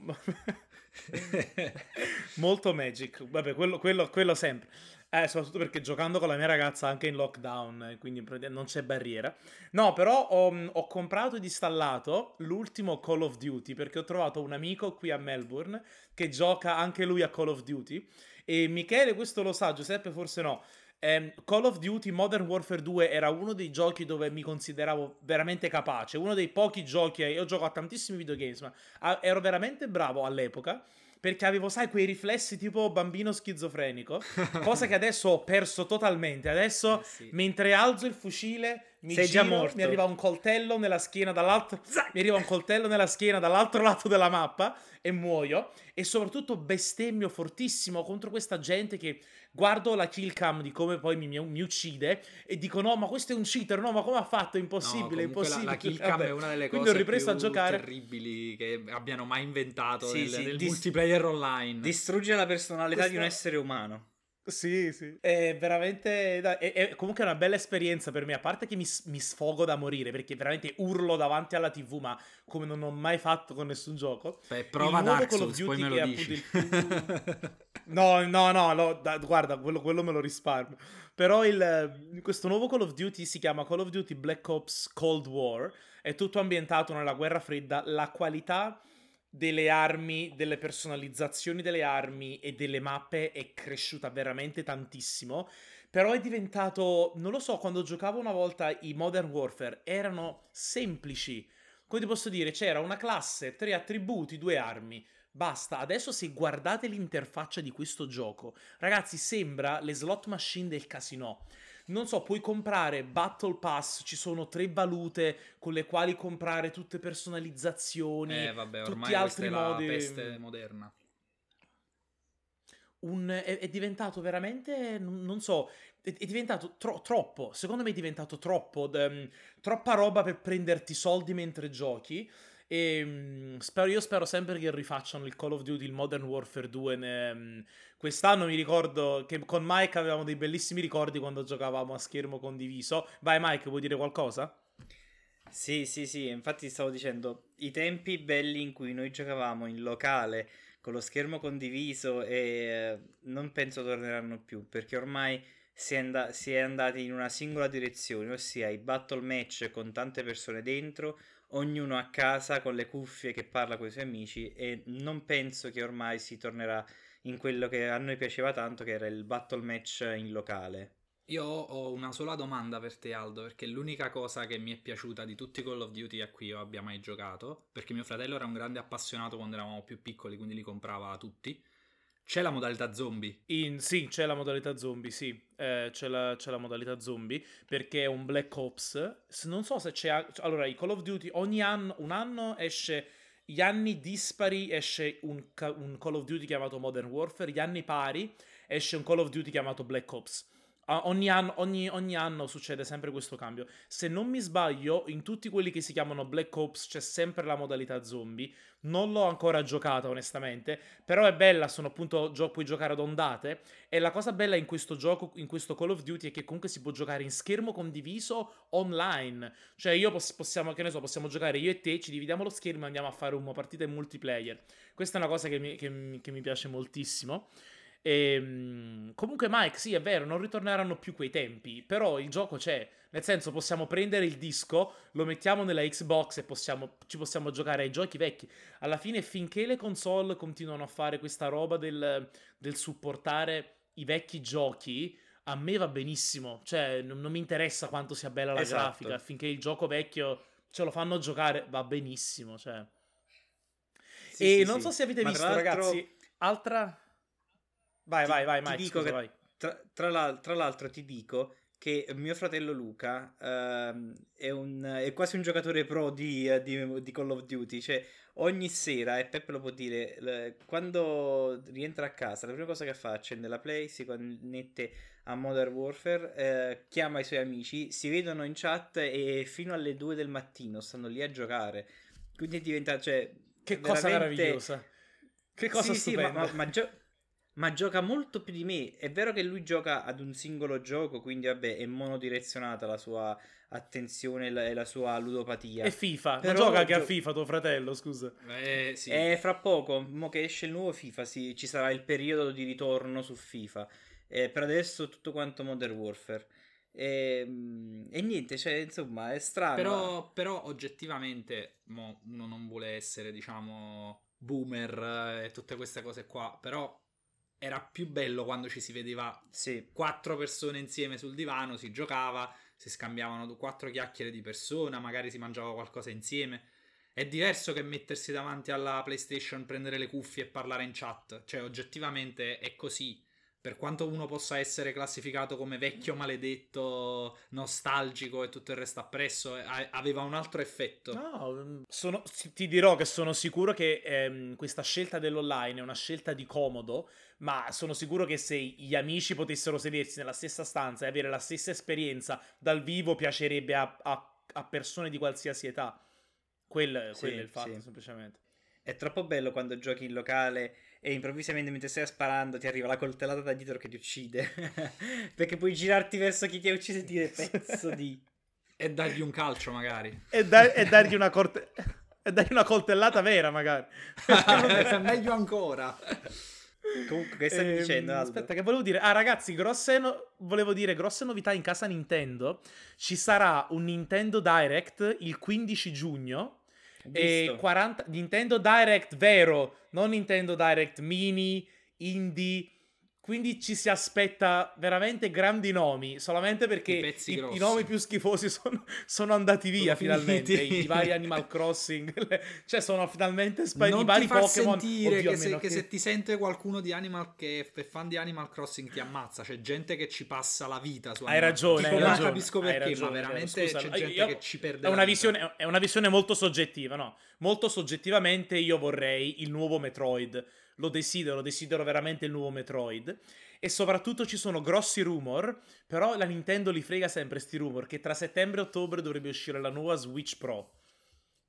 [laughs] molto Magic. Vabbè, quello, quello- quello sempre. Eh, soprattutto perché giocando con la mia ragazza anche in lockdown, eh, quindi non c'è barriera. No, però ho, ho comprato ed installato l'ultimo Call of Duty perché ho trovato un amico qui a Melbourne che gioca anche lui a Call of Duty. E Michele, questo lo sa, Giuseppe forse no. Ehm, Call of Duty Modern Warfare 2 era uno dei giochi dove mi consideravo veramente capace, uno dei pochi giochi, io gioco a tantissimi videogames, ma ah, ero veramente bravo all'epoca perché avevo, sai, quei riflessi tipo bambino schizofrenico, [laughs] cosa che adesso ho perso totalmente. Adesso Eh sì. mentre alzo il fucile mi giro, mi arriva un coltello nella schiena dall'altro Zac! mi arriva un coltello nella schiena dall'altro lato della mappa e muoio. E soprattutto bestemmio fortissimo contro questa gente che guardo la kill cam di come poi mi, mi- mi uccide e dico no ma questo è un cheater, no ma come ha fatto? È impossibile, è No, impossibile. La, la kill [laughs] cam Vabbè, è una delle quindi cose ho ripreso a più giocare. terribili che abbiano mai inventato Sì, nel, sì, nel dis- multiplayer online. Distrugge la personalità di un Questo- essere umano. Sì, sì. È veramente. È, è comunque una bella esperienza per me. A parte che mi, mi, sfogo da morire perché veramente urlo davanti alla TV, ma come non ho mai fatto con nessun gioco. Beh, prova Dark Souls, poi me lo dici. Il... [laughs] no, no, no, no da, guarda, quello, quello, me lo risparmio. Però il, questo nuovo Call of Duty si chiama Call of Duty Black Ops Cold War. È tutto ambientato nella guerra fredda. La qualità delle armi, delle personalizzazioni delle armi e delle mappe è cresciuta veramente tantissimo. Però è diventato, non lo so, quando giocavo una volta i Modern Warfare erano semplici. Come ti posso dire, c'era una classe, tre attributi, due armi. Basta, adesso se guardate l'interfaccia di questo gioco, ragazzi, sembra le slot machine del casino non so, puoi comprare Battle Pass, ci sono tre valute con le quali comprare tutte personalizzazioni, eh, vabbè, tutti altri modi. La peste moderna. Un, è, è, diventato veramente, non so, è, è diventato tro, troppo, secondo me è diventato troppo, um, troppa roba per prenderti soldi mentre giochi. E um, spero, io spero sempre che rifacciano il Call of Duty, il Modern Warfare 2. Ne, um, quest'anno mi ricordo che con Mike avevamo dei bellissimi ricordi quando giocavamo a schermo condiviso. Vai Mike, vuoi dire qualcosa? Sì, sì, sì, infatti stavo dicendo, i tempi belli in cui noi giocavamo in locale con lo schermo condiviso e eh, non penso torneranno più perché ormai si è, and- si è andati in una singola direzione, ossia i battle match con tante persone dentro ognuno a casa con le cuffie che parla con i suoi amici e non penso che ormai si tornerà in quello che a noi piaceva tanto che era il battle match in locale. Io ho una sola domanda per te Aldo, perché l'unica cosa che mi è piaciuta di tutti i Call of Duty a cui io abbia mai giocato, perché mio fratello era un grande appassionato quando eravamo più piccoli, quindi li comprava tutti, c'è la modalità zombie? In, sì, c'è la modalità zombie, sì. Eh, c'è, la, c'è, la, modalità zombie perché è un Black Ops. Non so se c'è... Allora, i Call of Duty ogni anno, un anno esce... Gli anni dispari esce un, un Call of Duty chiamato Modern Warfare, gli anni pari esce un Call of Duty chiamato Black Ops. Ogni anno, ogni, ogni anno, succede sempre questo cambio. Se non mi sbaglio, in tutti quelli che si chiamano Black Ops c'è sempre la modalità zombie. Non l'ho ancora giocata, onestamente. Però è bella, sono appunto gio- puoi giocare ad ondate. E la cosa bella in questo gioco, in questo Call of Duty, è che comunque si può giocare in schermo condiviso online. Cioè, io poss- possiamo, che ne so, possiamo giocare io e te, ci dividiamo lo schermo e andiamo a fare una partita in multiplayer. Questa è una cosa che mi, che, che mi piace moltissimo. E, ehm, comunque, Mike, sì, è vero, non ritorneranno più quei tempi, però il gioco c'è. Nel senso, possiamo prendere il disco, lo mettiamo nella Xbox e possiamo, ci possiamo giocare ai giochi vecchi. Alla fine, finché le console continuano a fare questa roba del, del supportare i vecchi giochi, a me va benissimo. Cioè, non, non mi interessa quanto sia bella la esatto. grafica. Finché il gioco vecchio ce lo fanno giocare, va benissimo. Cioè. Sì, e sì, non sì. so se avete Ma visto, ragazzi, altra Vai, ti, vai, vai, Mike, dico scusa, vai. Tra, tra, l'al- tra, l'altro ti dico che mio fratello Luca uh, è, un, è, quasi un giocatore pro di, di, di, Call of Duty, cioè ogni sera, e Peppe lo può dire, le, quando rientra a casa, la prima cosa che fa, accende la play, si connette a Modern Warfare, eh, chiama i suoi amici, si vedono in chat e fino alle 2 del mattino stanno lì a giocare. Quindi diventa, cioè... Che veramente... cosa meravigliosa! Che cosa sì, stupenda! Sì, ma, ma, ma gio- ma gioca molto più di me. È vero che lui gioca ad un singolo gioco, quindi vabbè, è monodirezionata la sua attenzione e la, sua ludopatia. E FIFA, Però gioca anche gio- a FIFA tuo fratello, scusa. Eh, sì. Eh, fra poco, mo che esce il nuovo FIFA, sì, ci sarà il periodo di ritorno su FIFA. Eh, per adesso tutto quanto Modern Warfare. E, ehm, e, niente, cioè, insomma, è strano. Però, però oggettivamente, mo, uno non vuole essere, diciamo, boomer e tutte queste cose qua. Però era più bello quando ci si vedeva sì. quattro persone insieme sul divano, si giocava, si scambiavano quattro chiacchiere di persona, magari si mangiava qualcosa insieme. È diverso che mettersi davanti alla PlayStation, prendere le cuffie e parlare in chat. Cioè, oggettivamente è così per quanto uno possa essere classificato come vecchio maledetto, nostalgico e tutto il resto appresso, aveva un altro effetto. No, mm, sono, ti dirò che sono sicuro che ehm, questa scelta dell'online è una scelta di comodo, ma sono sicuro che se gli amici potessero sedersi nella stessa stanza e avere la stessa esperienza dal vivo, piacerebbe a, a, a persone di qualsiasi età. Quello, sì, quello è il fatto, sì. semplicemente. È troppo bello quando giochi in locale e improvvisamente mentre stai sparando ti arriva la coltellata da dietro che ti uccide. [laughs] Perché puoi girarti verso chi ti ha ucciso e dire [laughs] pezzo di... E dargli un calcio magari. E, da- e [laughs] dargli una corte... e dargli una coltellata vera magari. Meglio ancora. Comunque, che stai Ehm, dicendo? Aldo? Aspetta, che volevo dire? Ah, ragazzi, grosse no- volevo dire grosse novità in casa Nintendo. Ci sarà un Nintendo Direct il 15 giugno. E Visto. 40 Nintendo Direct vero, non Nintendo Direct mini, indie. Quindi ci si aspetta veramente grandi nomi, solamente perché I i, i nomi più schifosi [laughs] sono, sono andati via Sono finalmente. I, i vari Animal Crossing, le- cioè sono finalmente spa- i non vari Pokémon. sentire Oddio, che, se, che se ti sente qualcuno di Animal che è fan di Animal Crossing ti ammazza. C'è gente che ci passa la vita su Hai Animal ragione, Tipo, hai non ragione, capisco hai perché, ragione, ma veramente Scusa, c'è gente io- che ci perde È la una, visione, è una visione molto soggettiva, no? Molto soggettivamente io vorrei il nuovo Metroid. Lo desidero, desidero veramente il nuovo Metroid. E soprattutto ci sono grossi rumor, però la Nintendo li frega sempre sti rumor, che tra settembre e ottobre dovrebbe uscire la nuova Switch Pro.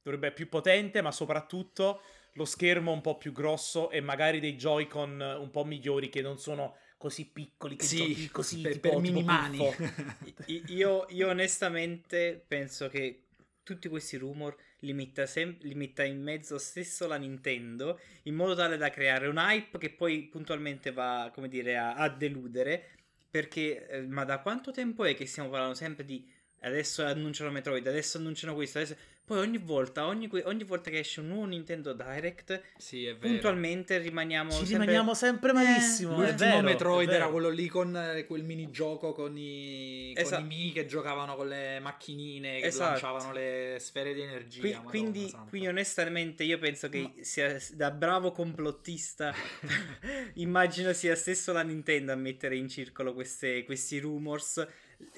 Dovrebbe essere più potente, ma soprattutto lo schermo un po' più grosso e magari dei Joy-Con un po' migliori che non sono così piccoli, che Sì, [laughs] così per, tipo, per tipo mini mani. puffo. [laughs] I- Io, io onestamente penso che tutti questi rumor li metta, sem- li metta in mezzo stesso la Nintendo in modo tale da creare un hype che poi puntualmente va, come dire, a, a deludere. Perché, eh, ma da quanto tempo è che stiamo parlando sempre di adesso annunciano Metroid, adesso annunciano questo, adesso... poi ogni volta, ogni, ogni volta che esce un nuovo Nintendo Direct, Sì, è vero. puntualmente rimaniamo Ci sempre... rimaniamo sempre malissimo. è L'ultimo vero, Metroid è vero. era quello lì con eh, quel minigioco con i, con Esatto. i Mi che giocavano con le macchinine che Esatto. lanciavano le sfere di energia. Qui- Madonna quindi, quindi onestamente io penso che sia da bravo complottista [laughs] [laughs] immagino sia stesso la Nintendo a mettere in circolo queste- questi rumors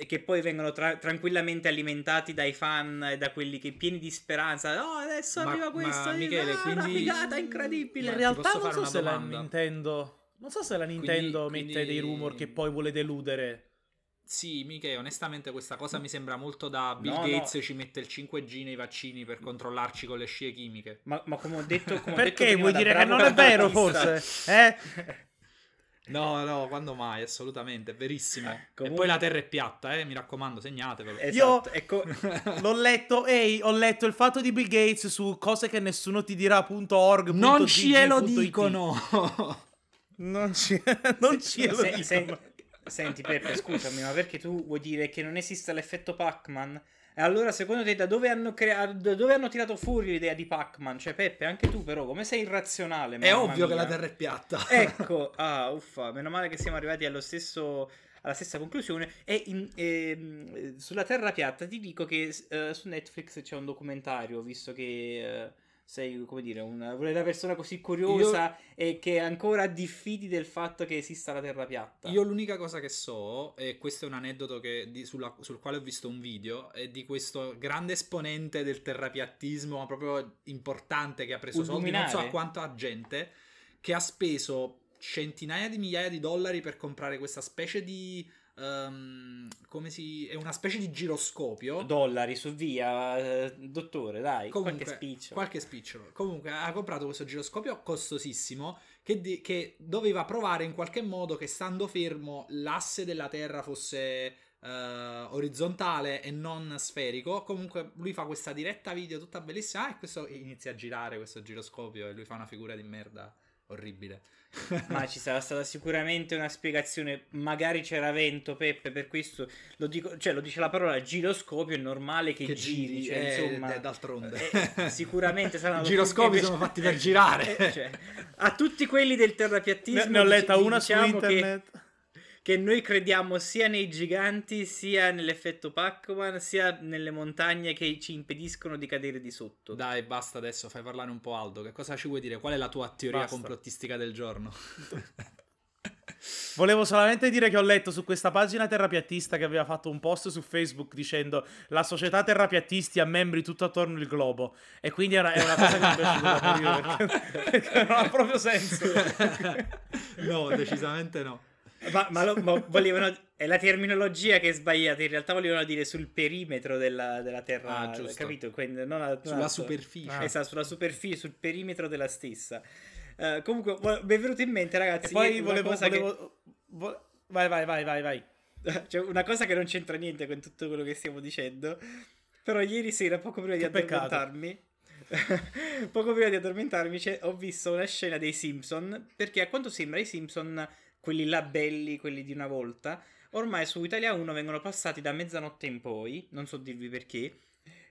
che poi vengono tra- tranquillamente alimentati dai fan e da quelli che pieni di speranza oh adesso Ma- arriva ma, questo Michele, ah, una quindi- figata In incredibile ti realtà non so una se la domanda? Nintendo. Non so se la Nintendo Quindi- mette dei quindi- rumor che poi vuole deludere. Sì, Miche, onestamente questa cosa mi sembra molto da Bill No, Gates no. ci mette il 5G nei vaccini per controllarci con le scie chimiche. ma, ma come ho detto come ho detto Perché vuoi dire che non è vero, forse? Eh? [laughs] No, no, quando mai, assolutamente, è verissimo. Comunque- E poi la terra è piatta, eh, mi raccomando, segnatevelo. esatto ecco [laughs] L'ho letto, ehi, ho letto il fatto di Bill Gates su cose che nessuno ti dirà.org. non cielo dicono! Non ci, [laughs] non cielo Se- dicono. se- senti Peppe, scusami, ma perché tu vuoi dire che non esiste l'effetto Pac-Man? E allora secondo te da dove hanno, crea- da dove hanno tirato fuori l'idea di Pac-Man? Cioè Peppe, anche tu però, come sei irrazionale? È ovvio che mia. la terra è piatta. Ecco, [laughs] ah, uffa, meno male che siamo arrivati allo stesso, alla stessa conclusione. E in- ehm, sulla terra piatta ti dico che eh, su Netflix c'è un documentario, visto che eh, sei, come dire, una, una persona così curiosa e che ancora diffidi del fatto che esista la terra piatta. Io l'unica cosa che so, e questo è un aneddoto che- di- sulla- sul quale ho visto un video, è di questo grande esponente del terrapiattismo, ma proprio importante, che ha preso soldi, non so a luminare? quanta gente, che ha speso centinaia di migliaia di dollari per comprare questa specie di... ehm, come si... è una specie di giroscopio. Dollari su via, eh, dottore, dai, Comunque, qualche spiccio. Qualche spicciolo. Comunque ha comprato questo giroscopio costosissimo che, di- che doveva provare in qualche modo che stando fermo l'asse della Terra fosse eh, orizzontale e non sferico. Comunque lui fa questa diretta video tutta bellissima e questo inizia a girare questo giroscopio e lui fa una figura di merda orribile. [laughs] Ma ci sarà stata sicuramente una spiegazione. Magari c'era vento, Peppe, per questo lo dico, cioè lo dice la parola giroscopio, è normale che, che giri, giri, cioè, eh, insomma, eh, d'altronde. eh, sicuramente saranno [laughs] I giroscopi sono fatti [laughs] per girare. eh, cioè, a tutti quelli del Ne, terrapiattismo ne ho letta una su diciamo che- internet. che noi crediamo sia nei giganti, sia nell'effetto Pac-Man, sia nelle montagne che ci impediscono di cadere di sotto. Dai, basta adesso, fai parlare un po' Aldo. Che cosa ci vuoi dire? Qual è la tua teoria Basta. complottistica del giorno? [laughs] Volevo solamente dire che ho letto su questa pagina terrapiattista che aveva fatto un post su Facebook dicendo la società terrapiattisti ha membri tutto attorno il globo. E quindi è una, è una cosa che mi è piaciuta da morire perché, [laughs] perché non ha proprio senso. [laughs] no, decisamente no. Ma, ma lo- ma volevano. È la terminologia che è sbagliata. In realtà volevano dire sul perimetro della, della Terra. Ah, giusto. capito? Quindi non non Sulla a- superficie. Ah. Esatto, sulla superficie, sul perimetro della stessa. Uh, comunque, mi è venuto in mente, ragazzi. E poi volevo. volevo, che... vo- vai, vai, vai, vai, vai. [laughs] Cioè, una cosa che non c'entra niente con tutto quello che stiamo dicendo. Però ieri sera, poco prima che di addormentarmi. [laughs] poco prima di addormentarmi, ho visto una scena dei Simpson. Perché a quanto sembra i Simpson, quelli là belli, quelli di una volta, ormai su Italia 1 vengono passati da mezzanotte in poi. Non so dirvi perché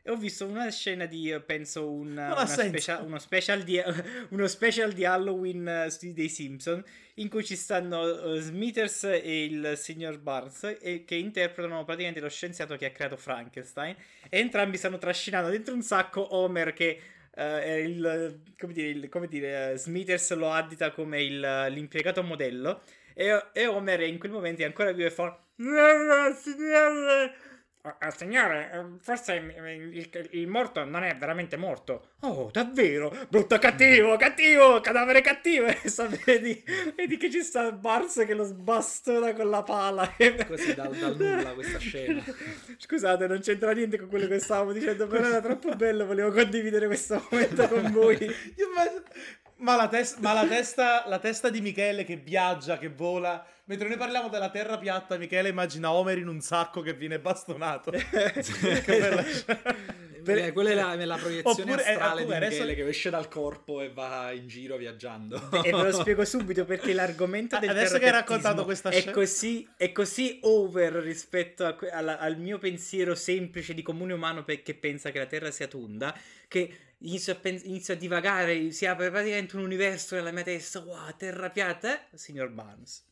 ho visto una scena di, penso, un, una special, uno, special di, [laughs] uno special di Halloween uh, dei Simpson in cui ci stanno uh, Smithers e il signor Barnes e, che interpretano praticamente lo scienziato che ha creato Frankenstein. E entrambi stanno trascinando dentro un sacco Homer che uh, è il, come dire, il, come dire Smithers lo addita come il, l'impiegato modello e, e Homer in quel momento è ancora vivo e fa signore Uh, signore, ehm, forse il, il, morto non è veramente morto. Oh, davvero? Brutto cattivo, cattivo, cadavere cattivo. [laughs] E vedi, vedi che ci sta Bars che lo sbastona con la pala. [laughs] Così dal, dal nulla questa scena. [laughs] Scusate, non c'entra niente con quello che stavamo dicendo, però era troppo bello, volevo condividere questo momento con voi. Io ma, la, tes- ma la, testa, la testa di Michele che viaggia, che vola Mentre noi parliamo della terra piatta, Michele immagina Homer in un sacco che viene bastonato. [laughs] che bella per... Quella è la, è la proiezione oppure, astrale oppure, di Michele adesso... che esce dal corpo e va in giro viaggiando. e ve lo spiego [laughs] subito perché l'argomento del Adesso che hai raccontato questa scena... È così, è così over rispetto a, al, al mio pensiero semplice di comune umano che pensa che la Terra sia tonda, che inizio a, pens- inizio a divagare, si apre praticamente un universo nella mia testa, wow, Terra piatta, eh? Signor Barnes.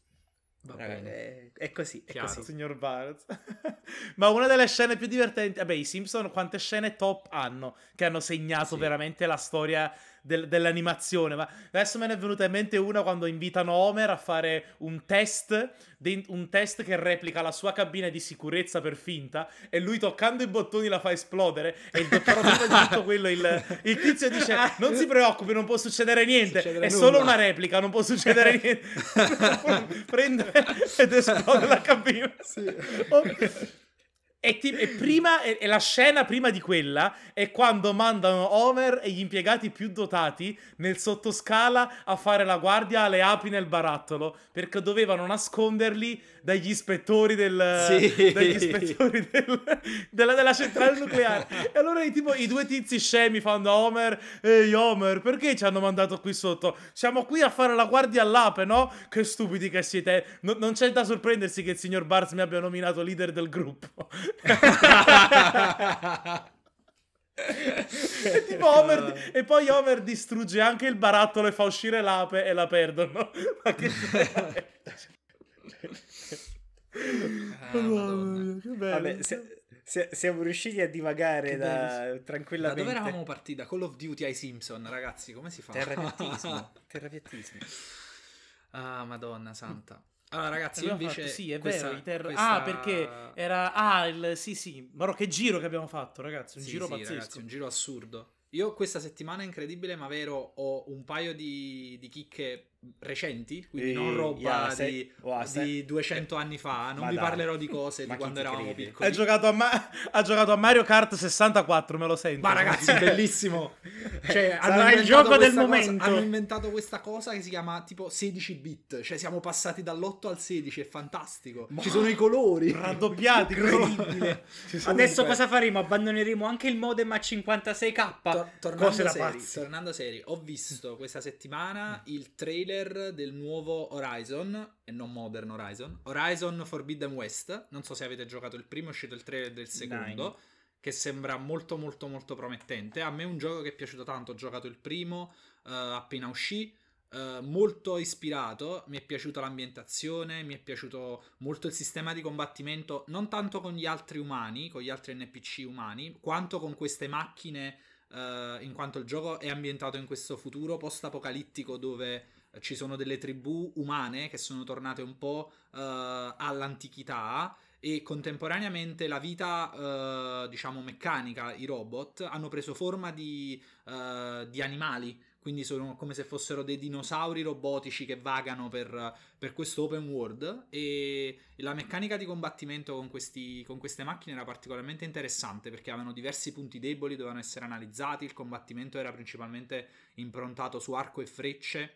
È, è, così, è così. Signor Barnes. [laughs] Ma una delle scene più divertenti, vabbè, i Simpson quante scene top hanno che hanno segnato sì. veramente la storia del, dell'animazione. Ma adesso me ne è venuta in mente una quando invitano Homer a fare un test, un test che replica la sua cabina di sicurezza per finta e lui toccando i bottoni la fa esplodere e il dottor Homer di tutto quello, il, il, tizio dice non si preoccupi, non può succedere niente, Succedere è nulla. solo una replica, non può succedere [laughs] niente. [laughs] Prende ed esplode la cabina. Sì. Oh. E, ti, e, prima, e, la scena prima di quella è quando mandano Homer e gli impiegati più dotati nel sottoscala a fare la guardia alle api nel barattolo perché dovevano nasconderli dagli ispettori del sì. dagli ispettori del, della, della, centrale nucleare. e allora tipo, i due tizi scemi fanno Homer: Ehi Homer, perché ci hanno mandato qui sotto? Siamo qui a fare la guardia all'ape, no? Che stupidi che siete. No, non c'è da sorprendersi che il signor Barnes mi abbia nominato leader del gruppo. E, tipo Homer, e poi Homer distrugge anche il barattolo e fa uscire l'ape e la perdono. [laughs] Ma che ah, che bello. Vabbè, se, se, siamo riusciti a divagare da, tranquillamente. Da dove eravamo partiti? Da Call of Duty ai Simpson, ragazzi, come si fa? Terrapiattismo. [laughs] Terrapiattismo. Ah, madonna santa. Allora, ragazzi, io invece. Fatto, sì, è questa, vero. Ter- questa... Ah, perché era. Ah, il... sì, sì. Ma che giro che abbiamo fatto, ragazzi. Un sì, giro sì, pazzesco. Ragazzi, un giro assurdo. Io questa settimana incredibile, ma vero, ho un paio di, di chicche recenti, quindi e, non roba yeah, sei, di, wow, di 200 anni fa. Non vi dai. parlerò di cose di quando eravamo credi? piccoli. Ha giocato, Ma- ha giocato, a Mario Kart 64, me lo sento. Ma ragazzi, bellissimo. [laughs] cioè, Sarà il gioco del momento. hanno inventato questa cosa che si chiama tipo 16 bit. Cioè, siamo passati dall'8 al 16, è fantastico. Ma Ci sono i colori raddoppiati, [laughs] incredibile. [laughs] Adesso cosa faremo? Abbandoneremo anche il modem a 56k. Tor- tornando, seri, tornando seri, ho visto questa settimana il trailer trailer del nuovo Horizon, e non Modern Horizon, Horizon Forbidden West. Non so se avete giocato il primo, è uscito il trailer del secondo. Nine. Che sembra molto molto molto promettente. A me è un gioco che è piaciuto tanto. Ho giocato il primo uh, appena uscì. Uh, molto ispirato, mi è piaciuta l'ambientazione, mi è piaciuto molto il sistema di combattimento, non tanto con gli altri umani, con gli altri NPC umani, quanto con queste macchine, uh, in quanto il gioco è ambientato in questo futuro post-apocalittico dove ci sono delle tribù umane che sono tornate un po' uh, all'antichità e contemporaneamente la vita, uh, diciamo, meccanica, i robot, hanno preso forma di, uh, di, animali. Quindi sono come se fossero dei dinosauri robotici che vagano per, per questo open world. E la meccanica di combattimento con, questi, con queste macchine era particolarmente interessante perché avevano diversi punti deboli, dovevano essere analizzati. Il combattimento era principalmente improntato su arco e frecce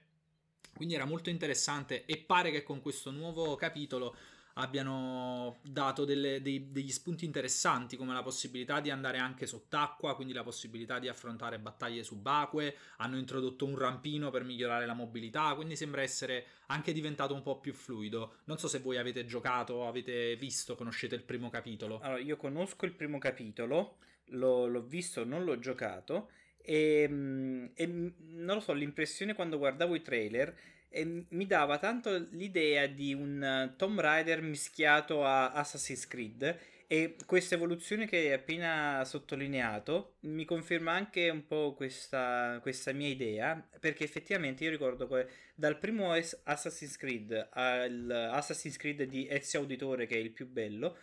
Quindi era molto interessante e pare che con questo nuovo capitolo abbiano dato delle, dei, degli spunti interessanti come la possibilità di andare anche sott'acqua, quindi la possibilità di affrontare battaglie subacquee, hanno introdotto un rampino per migliorare la mobilità, quindi sembra essere anche diventato un po' più fluido. Non so se voi avete giocato, avete visto, conoscete il primo capitolo. Allora, io conosco il primo capitolo, l'ho, l'ho visto, non l'ho giocato e, ehm, e non lo so, l'impressione quando guardavo i trailer e mi dava tanto l'idea di un eh, Tomb Raider mischiato a Assassin's Creed e questa evoluzione che hai appena sottolineato mi conferma anche un po' questa, questa mia idea perché effettivamente io ricordo che dal primo Assassin's Creed all'Assassin's Creed di Ezio Auditore che è il più bello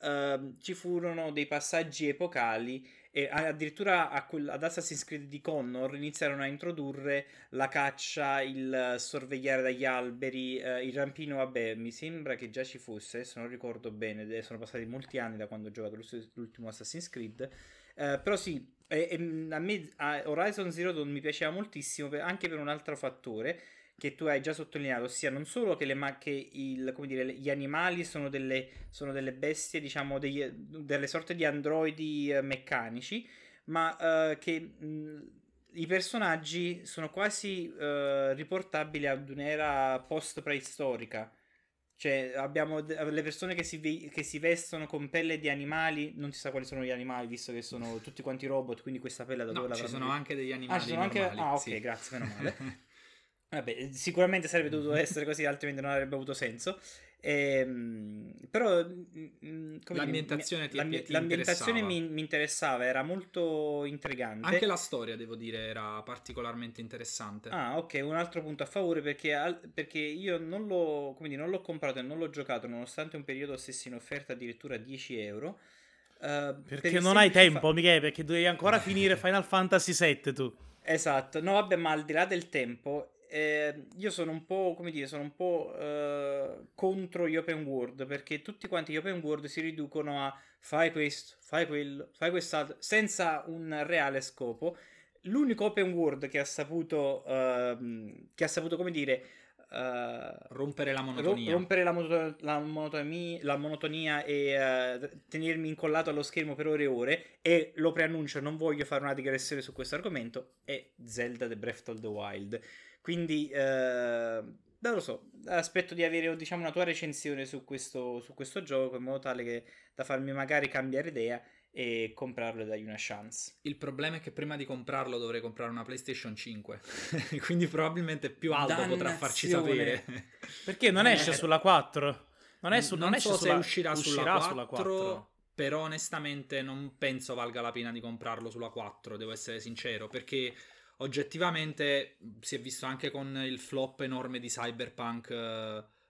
uh, ci furono dei passaggi epocali e addirittura quel, ad Assassin's Creed di Connor iniziarono a introdurre la caccia, il sorvegliare dagli alberi, eh, il rampino, vabbè, mi sembra che già ci fosse, se non ricordo bene, sono passati molti anni da quando ho giocato l'ultimo Assassin's Creed, eh, però sì, e, e a me a Horizon Zero Dawn mi piaceva moltissimo per, anche per un altro fattore, che tu hai già sottolineato, ossia non solo che, le, ma che il, dire, gli animali sono delle, sono delle bestie, diciamo, degli, delle sorte di androidi eh, meccanici, ma eh, che mh, i personaggi sono quasi eh, riportabili ad un'era post-preistorica. Cioè, abbiamo le persone che si, che si, vestono con pelle di animali, non si sa quali sono gli animali, visto che sono tutti quanti robot, quindi questa pelle da no, dove la Ci sono anche degli animali. Ah, ci sono normali, anche... Ah, ok, sì. grazie, meno male. [laughs] Vabbè, sicuramente sarebbe dovuto essere così, altrimenti non avrebbe avuto senso. Ehm, però mm, mm, l'ambientazione, dire, mi, ti, l'ambientazione mi, mi, interessava, era molto intrigante. Anche la storia, devo dire, era particolarmente interessante. Ah, ok, un altro punto a favore perché, perché io non l'ho, dire, non l'ho comprato e non l'ho giocato nonostante un periodo stessi in offerta addirittura 10 euro. Uh, perché per non hai tempo, fa... Michele, perché devi ancora [laughs] finire Final Fantasy VII tu. Esatto, no vabbè, ma al di là del tempo, eh, io sono un po', come dire, sono un po' eh, contro gli open world perché tutti quanti gli open world si riducono a fai questo, fai quello, fai quest'altro, senza un reale scopo. L'unico open world che ha saputo, uh, che ha saputo, come dire, uh, rompere la monotonia, rompere la, monotonia, la, monotonia, la monotonia e uh, tenermi incollato allo schermo per ore e ore. E lo preannuncio, non voglio fare una digressione su questo argomento. È Zelda The Breath of the Wild quindi, eh, non lo so, aspetto di avere diciamo, una tua recensione su questo, su questo gioco in modo tale che da farmi magari cambiare idea e comprarlo e dargli una chance. Il problema è che prima di comprarlo dovrei comprare una PlayStation 5, [laughs] quindi probabilmente più alto Dannazione. potrà farci sapere. Perché non esce sulla 4? Non, è su, non, non so sulla, se uscirà, uscirà sulla, 4, sulla 4, però onestamente non penso valga la pena di comprarlo sulla 4, devo essere sincero, perché oggettivamente si è visto anche con il flop enorme di Cyberpunk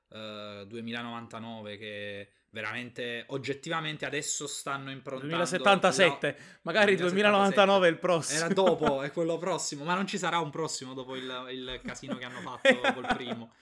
uh, 2099 che veramente oggettivamente adesso stanno improntando 2077 la... magari 2099 è il prossimo era dopo è [laughs] quello prossimo ma non ci sarà un prossimo dopo il, il casino che hanno fatto col primo.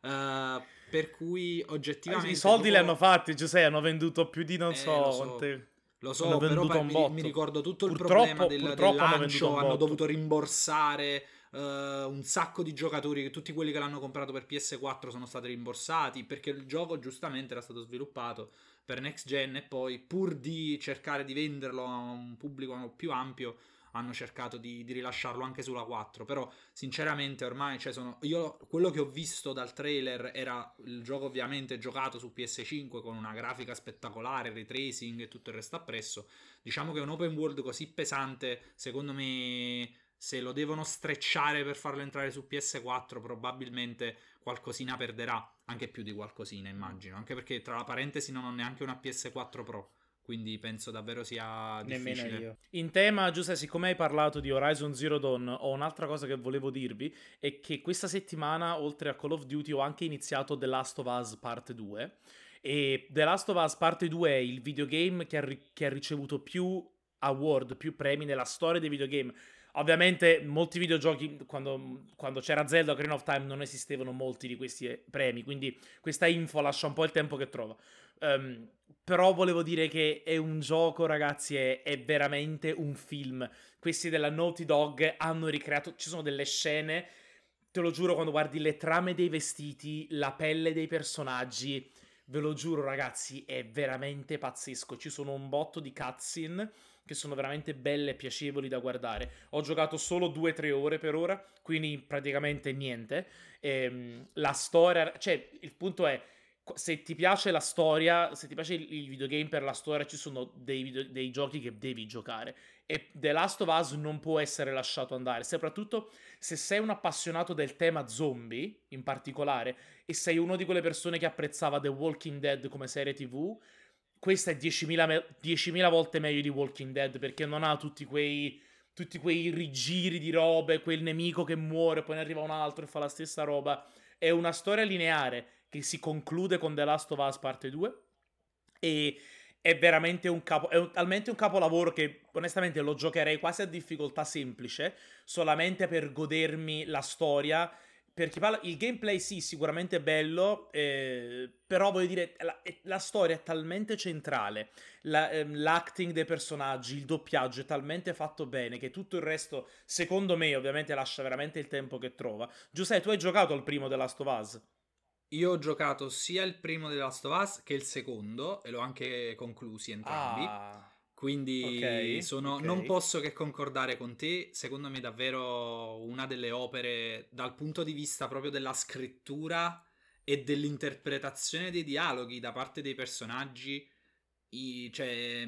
Uh, per cui oggettivamente i soldi dopo... li hanno fatti Giuseppe hanno venduto più di non eh, so, so. quante lo so, però mi, mi, ricordo tutto il problema del, del lancio, hanno dovuto rimborsare uh, un sacco di giocatori, tutti quelli che l'hanno comprato per PS4 sono stati rimborsati perché il gioco giustamente era stato sviluppato per next gen e poi pur di cercare di venderlo a un pubblico più ampio hanno cercato di, di, rilasciarlo anche sulla 4. Però, sinceramente, ormai cioè, sono, io quello che ho visto dal trailer era il gioco, ovviamente, giocato su PS5 con una grafica spettacolare, ray tracing e tutto il resto appresso. Diciamo che un open world così pesante, secondo me. Se lo devono strecciare per farlo entrare su PS4, probabilmente qualcosina perderà. Anche più di qualcosina, immagino. Anche perché, tra la parentesi, non ho neanche una PS4 Pro quindi penso davvero sia difficile. Nemmeno io. In tema, Giuseppe, siccome hai parlato di Horizon Zero Dawn, ho un'altra cosa che volevo dirvi, è che questa settimana, oltre a Call of Duty, ho anche iniziato The Last of Us Part 2, e The Last of Us Part 2 è il videogame che ha, ri- che ha ricevuto più award, più premi nella storia dei videogame. Ovviamente molti videogiochi, quando, quando, c'era Zelda Green of Time, non esistevano molti di questi eh, premi, quindi questa info lascia un po' il tempo che trova. Um, però volevo dire che è un gioco, ragazzi, è, è, veramente un film. Questi della Naughty Dog hanno ricreato, ci sono delle scene te lo giuro, quando guardi le trame dei vestiti, la pelle dei personaggi, ve lo giuro ragazzi, è veramente pazzesco. Ci sono un botto di cutscene che sono veramente belle e piacevoli da guardare. Ho giocato solo 2-3 ore per ora, quindi praticamente niente. Ehm, la storia, cioè il punto è se ti piace la storia, se ti piace il, videogame per la storia, ci sono dei, video, dei, giochi che devi giocare. E The Last of Us non può essere lasciato andare, soprattutto se sei un appassionato del tema zombie, in particolare, e sei una di quelle persone che apprezzava The Walking Dead come serie TV, questa è 10.000, 10.000 volte meglio di Walking Dead perché non ha tutti quei, tutti quei rigiri di robe, quel nemico che muore, poi ne arriva un altro e fa la stessa roba. È una storia lineare che si conclude con The Last of Us parte 2 e è veramente un, capo, è un, talmente un capolavoro che onestamente lo giocherei quasi a difficoltà semplice solamente per godermi la storia per chi parla, il gameplay sì, sicuramente è bello, eh, però voglio dire, la, la, storia è talmente centrale, la, ehm, l'acting dei personaggi, il doppiaggio è talmente fatto bene che tutto il resto, secondo me, ovviamente lascia veramente il tempo che trova. Giuseppe, tu hai giocato al primo The Last of Us? Io ho giocato sia il primo The Last of Us che il secondo e l'ho anche conclusi entrambi. Ah. Quindi okay, sono, okay. non posso che concordare con te, secondo me davvero una delle opere dal punto di vista proprio della scrittura e dell'interpretazione dei dialoghi da parte dei personaggi, i, cioè,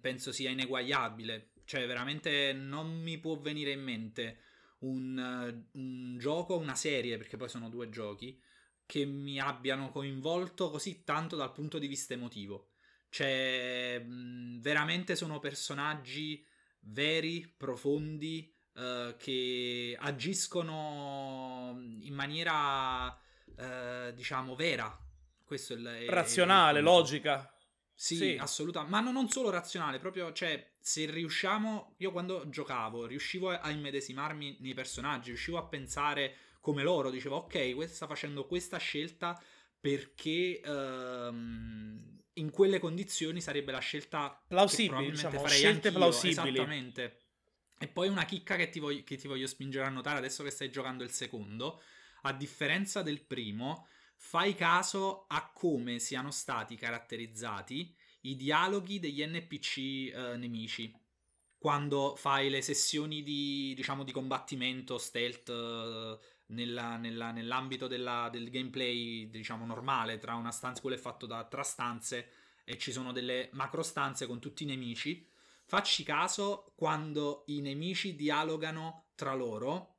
penso sia ineguagliabile. Cioè, veramente non mi può venire in mente un, un gioco, una serie, perché poi sono due giochi, che mi abbiano coinvolto così tanto dal punto di vista emotivo. Cioè, veramente sono personaggi veri, profondi, uh, che agiscono in maniera, uh, diciamo, vera. Questo è il... Razionale, è il logica. Sì, sì. assolutamente. Ma no, non solo razionale, proprio, cioè, se riusciamo... Io quando giocavo riuscivo a immedesimarmi nei personaggi, riuscivo a pensare come loro, dicevo, ok, sta facendo questa scelta perché... Um, in quelle condizioni sarebbe la scelta plausibile, diciamo, scelte anch'io, plausibili. Esattamente. E poi una chicca che ti, voglio, che ti voglio spingere a notare adesso che stai giocando il secondo, a differenza del primo, fai caso a come siano stati caratterizzati i dialoghi degli NPC eh, nemici. Quando fai le sessioni di, diciamo, di combattimento stealth nella, nella, nell'ambito della, del gameplay, diciamo, normale, tra una stanza, quello è fatto da tra stanze e ci sono delle macro stanze con tutti i nemici. Facci caso quando i nemici dialogano tra loro,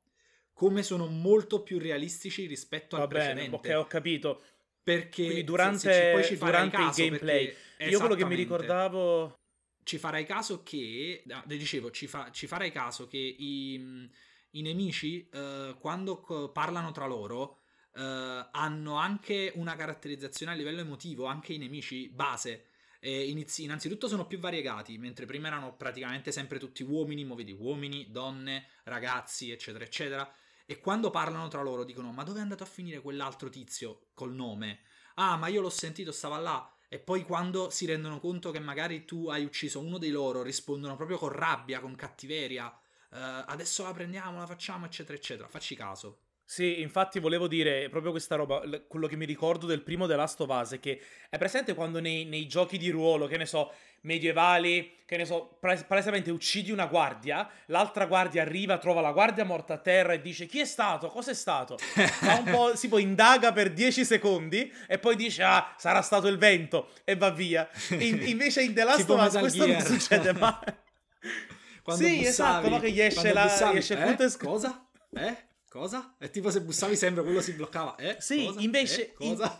come sono molto più realistici rispetto Va al bene, precedente. Ok, ho capito. Perché Quindi durante, se, se durante il gameplay, io quello che mi ricordavo ci farai caso che, dicevo, ci, fa, ci farai caso che i, i nemici, eh, quando parlano tra loro, eh, hanno anche una caratterizzazione a livello emotivo, anche i nemici base. Inizi- innanzitutto sono più variegati, mentre prima erano praticamente sempre tutti uomini, mo vedi uomini, donne, ragazzi, eccetera, eccetera. E quando parlano tra loro dicono: Ma dove è andato a finire quell'altro tizio col nome? Ah, ma io l'ho sentito, stava là. E poi quando si rendono conto che magari tu hai ucciso uno dei loro, rispondono proprio con rabbia, con cattiveria adesso la prendiamo, la facciamo, eccetera, eccetera. Facci caso. Sì, infatti volevo dire proprio questa roba, quello che mi ricordo del primo The Last of Us è che è presente quando nei, nei giochi di ruolo, che ne so, medievali, che ne so, palesemente uccidi una guardia, l'altra guardia arriva, trova la guardia morta a terra e dice chi è stato, cosa è stato? [laughs] Fa un po', si poi indaga per 10 secondi e poi dice ah, sarà stato il vento e va via. [laughs] In, invece in The Last of Us questo non succede mai. [laughs] Quando sì, bussavi, esatto, no? Che gli esce, la, bussavi, esce il eh? Cosa? Eh? Cosa? È tipo se bussavi sempre quello si bloccava. Eh? Sì, cosa? invece eh? Cosa?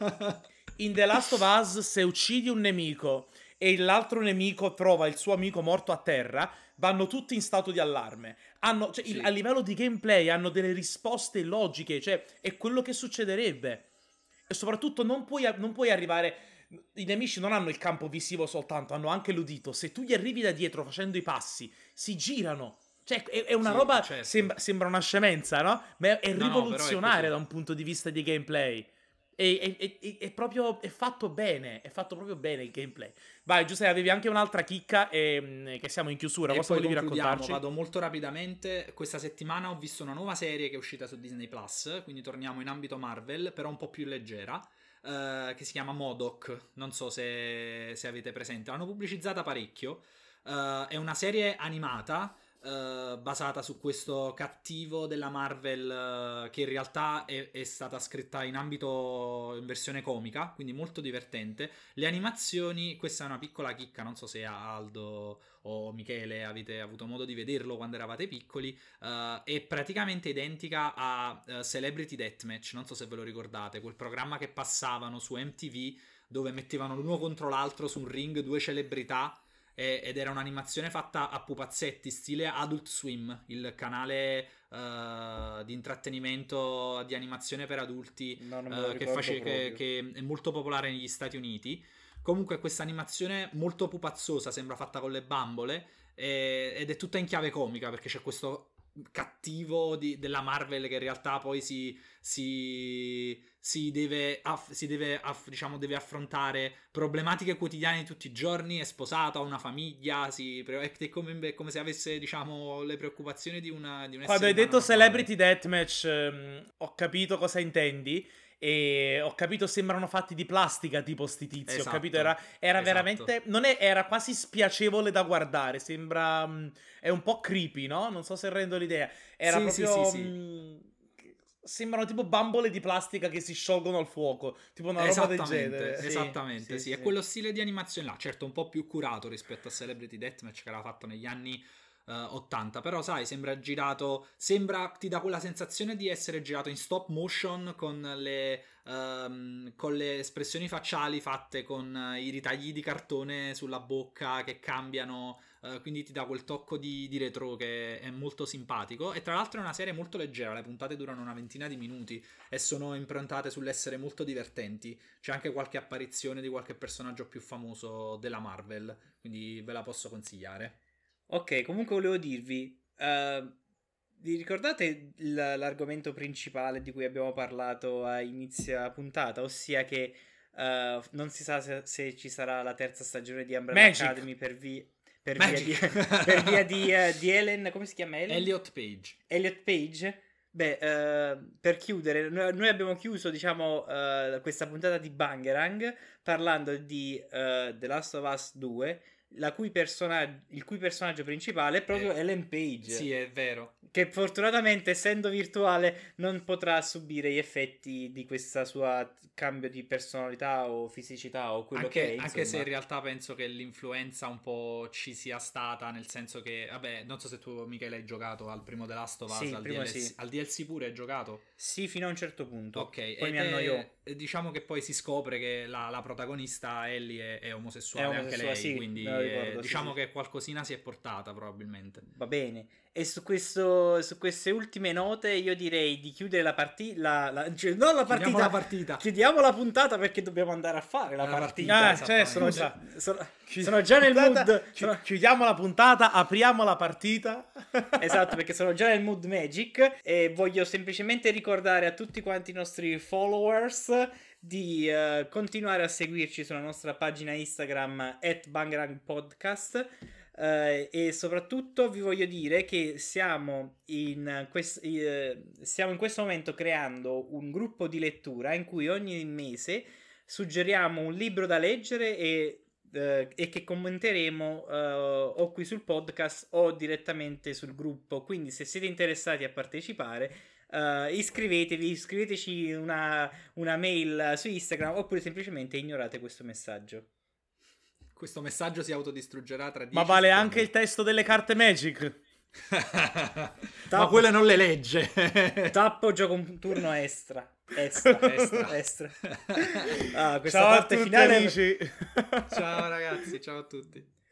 In, in The Last of Us se uccidi un nemico e l'altro nemico trova il suo amico morto a terra, vanno tutti in stato di allarme. Hanno, cioè, sì. il, a livello di gameplay hanno delle risposte logiche, cioè è quello che succederebbe. E soprattutto non puoi, non puoi arrivare i nemici non hanno il campo visivo soltanto, hanno anche l'udito. Se tu gli arrivi da dietro facendo i passi, si girano. Cioè, è, è una sì, roba. Certo. Sembra, sembra, una scemenza, no? Ma è, è no, è da un punto di vista di gameplay. è, è, è, è proprio è fatto bene, è fatto proprio bene il gameplay. Vai, Giuseppe, avevi anche un'altra chicca e, che siamo in chiusura. E Cosa volevi raccontarci? vado molto rapidamente. Questa settimana ho visto una nuova serie che è uscita su Disney Plus, quindi torniamo in ambito Marvel, però un po' più leggera. Eh, che si chiama Modoc. Non so se, se avete presente. L'hanno pubblicizzata parecchio. Eh, è una serie animata. Eh, basata su questo cattivo della Marvel eh, che in realtà è, è stata scritta in ambito in versione comica, quindi molto divertente. Le animazioni, questa è una piccola chicca, non so se Aldo o Michele avete avuto modo di vederlo quando eravate piccoli, eh, è praticamente identica a Celebrity Deathmatch, non so se ve lo ricordate, quel programma che passavano su MTV dove mettevano l'uno contro l'altro su un ring due celebrità ed era un'animazione fatta a pupazzetti, stile Adult Swim, il canale eh, di intrattenimento di animazione per adulti No, lo che, face- che- che è molto popolare negli Stati Uniti. Comunque questa animazione molto pupazzosa, sembra fatta con le bambole e- ed è tutta in chiave comica perché c'è questo cattivo di- della Marvel che in realtà poi si, si, si deve, aff- si deve, aff- diciamo, deve affrontare problematiche quotidiane di tutti i giorni, è sposato, ha una famiglia, si pre- è come, è come se avesse diciamo, le preoccupazioni di, una, di un Quando hai detto. Celebrity Deathmatch, ehm, ho capito cosa intendi. E ho capito sembrano fatti di plastica tipo sti tizi. Ho Esatto, capito, era, era esatto. veramente. Non è, era quasi spiacevole da guardare. Sembra. mm, è un po' creepy, no? Non so se rendo l'idea. Era Sì, proprio. sì, sì. mm, sembrano tipo bambole di plastica che si sciolgono al fuoco. Tipo una roba del Esattamente, genere. Sì, esattamente, sì, sì, è sì. quello stile di animazione là, certo un po' più curato rispetto a Celebrity Deathmatch che era fatto negli anni eh, 80, però sai, sembra girato, sembra, ti dà quella sensazione di essere girato in stop motion con le, ehm, con le espressioni facciali fatte con eh, i ritagli di cartone sulla bocca che cambiano, eh, quindi ti dà quel tocco di, di retro che è molto simpatico e tra l'altro è una serie molto leggera, le puntate durano una ventina di minuti e sono improntate sull'essere molto divertenti. C'è anche qualche apparizione di qualche personaggio più famoso della Marvel, quindi ve la posso consigliare. Ok, comunque volevo dirvi, eh, vi ricordate l'argomento principale di cui abbiamo parlato a inizio puntata, ossia che eh, non si sa se, se ci sarà la terza stagione di Umbrella Magic. Academy per, vi- per via, di, Magic. per via di, eh, di Ellen, come si chiama Ellen? Elliot Page. Elliot Page. Beh, eh, per chiudere, noi, noi abbiamo chiuso, diciamo, eh, questa puntata di Bangerang parlando di The Last of Us 2, la cui personaggio, il cui personaggio principale è proprio Eh, Ellen Page, Sì, è vero. che fortunatamente, essendo virtuale, non potrà subire gli effetti di questa sua cambio di personalità o fisicità o quello Anche, che è. anche se in insomma. realtà penso che l'influenza un po' ci sia stata, nel senso che, vabbè, non so se tu, Michele, hai giocato al primo The Last of Us, Sì, al, DLC, sì. al DLC pure hai giocato? Sì, fino a un certo punto. Ok, Poi mi è- annoiò. Diciamo che poi si scopre che la, la protagonista Ellie è, è omosessuale, È anche lei, omosessuale, sì, quindi ricordo, sì, diciamo sì. che qualcosina si è portata probabilmente. Va bene. E su, questo, su queste ultime note io direi di chiudere la partita. La, cioè, non la Chiudiamo partita. la partita. Chiudiamo la puntata perché dobbiamo andare a fare la La partita. partita, Ah, cioè, sono. Sono, Chi- sono già nel puntata- mood. chi- sono- Chiudiamo la puntata, apriamo la partita. [laughs] esatto, perché sono già nel mood Magic. E voglio semplicemente ricordare a tutti quanti i nostri followers di eh, continuare a seguirci sulla nostra pagina Instagram at Podcast. Eh, e soprattutto vi voglio dire che siamo in, quest- eh, stiamo in questo momento creando un gruppo di lettura in cui ogni mese suggeriamo un libro da leggere e, eh, e che commenteremo eh, o qui sul podcast o direttamente sul gruppo. Quindi se siete interessati a partecipare, eh, iscrivetevi, iscriveteci una, una mail su Instagram oppure semplicemente ignorate questo messaggio. Questo messaggio si autodistruggerà tra 10 Ma vale secondi. anche il testo delle carte Magic. [laughs] Ma quelle non le legge. Tappo gioco un turno extra. Extra, Extra. extra. Ah, questa Ciao a parte tutti finale amici. [laughs] ciao ragazzi, ciao a tutti.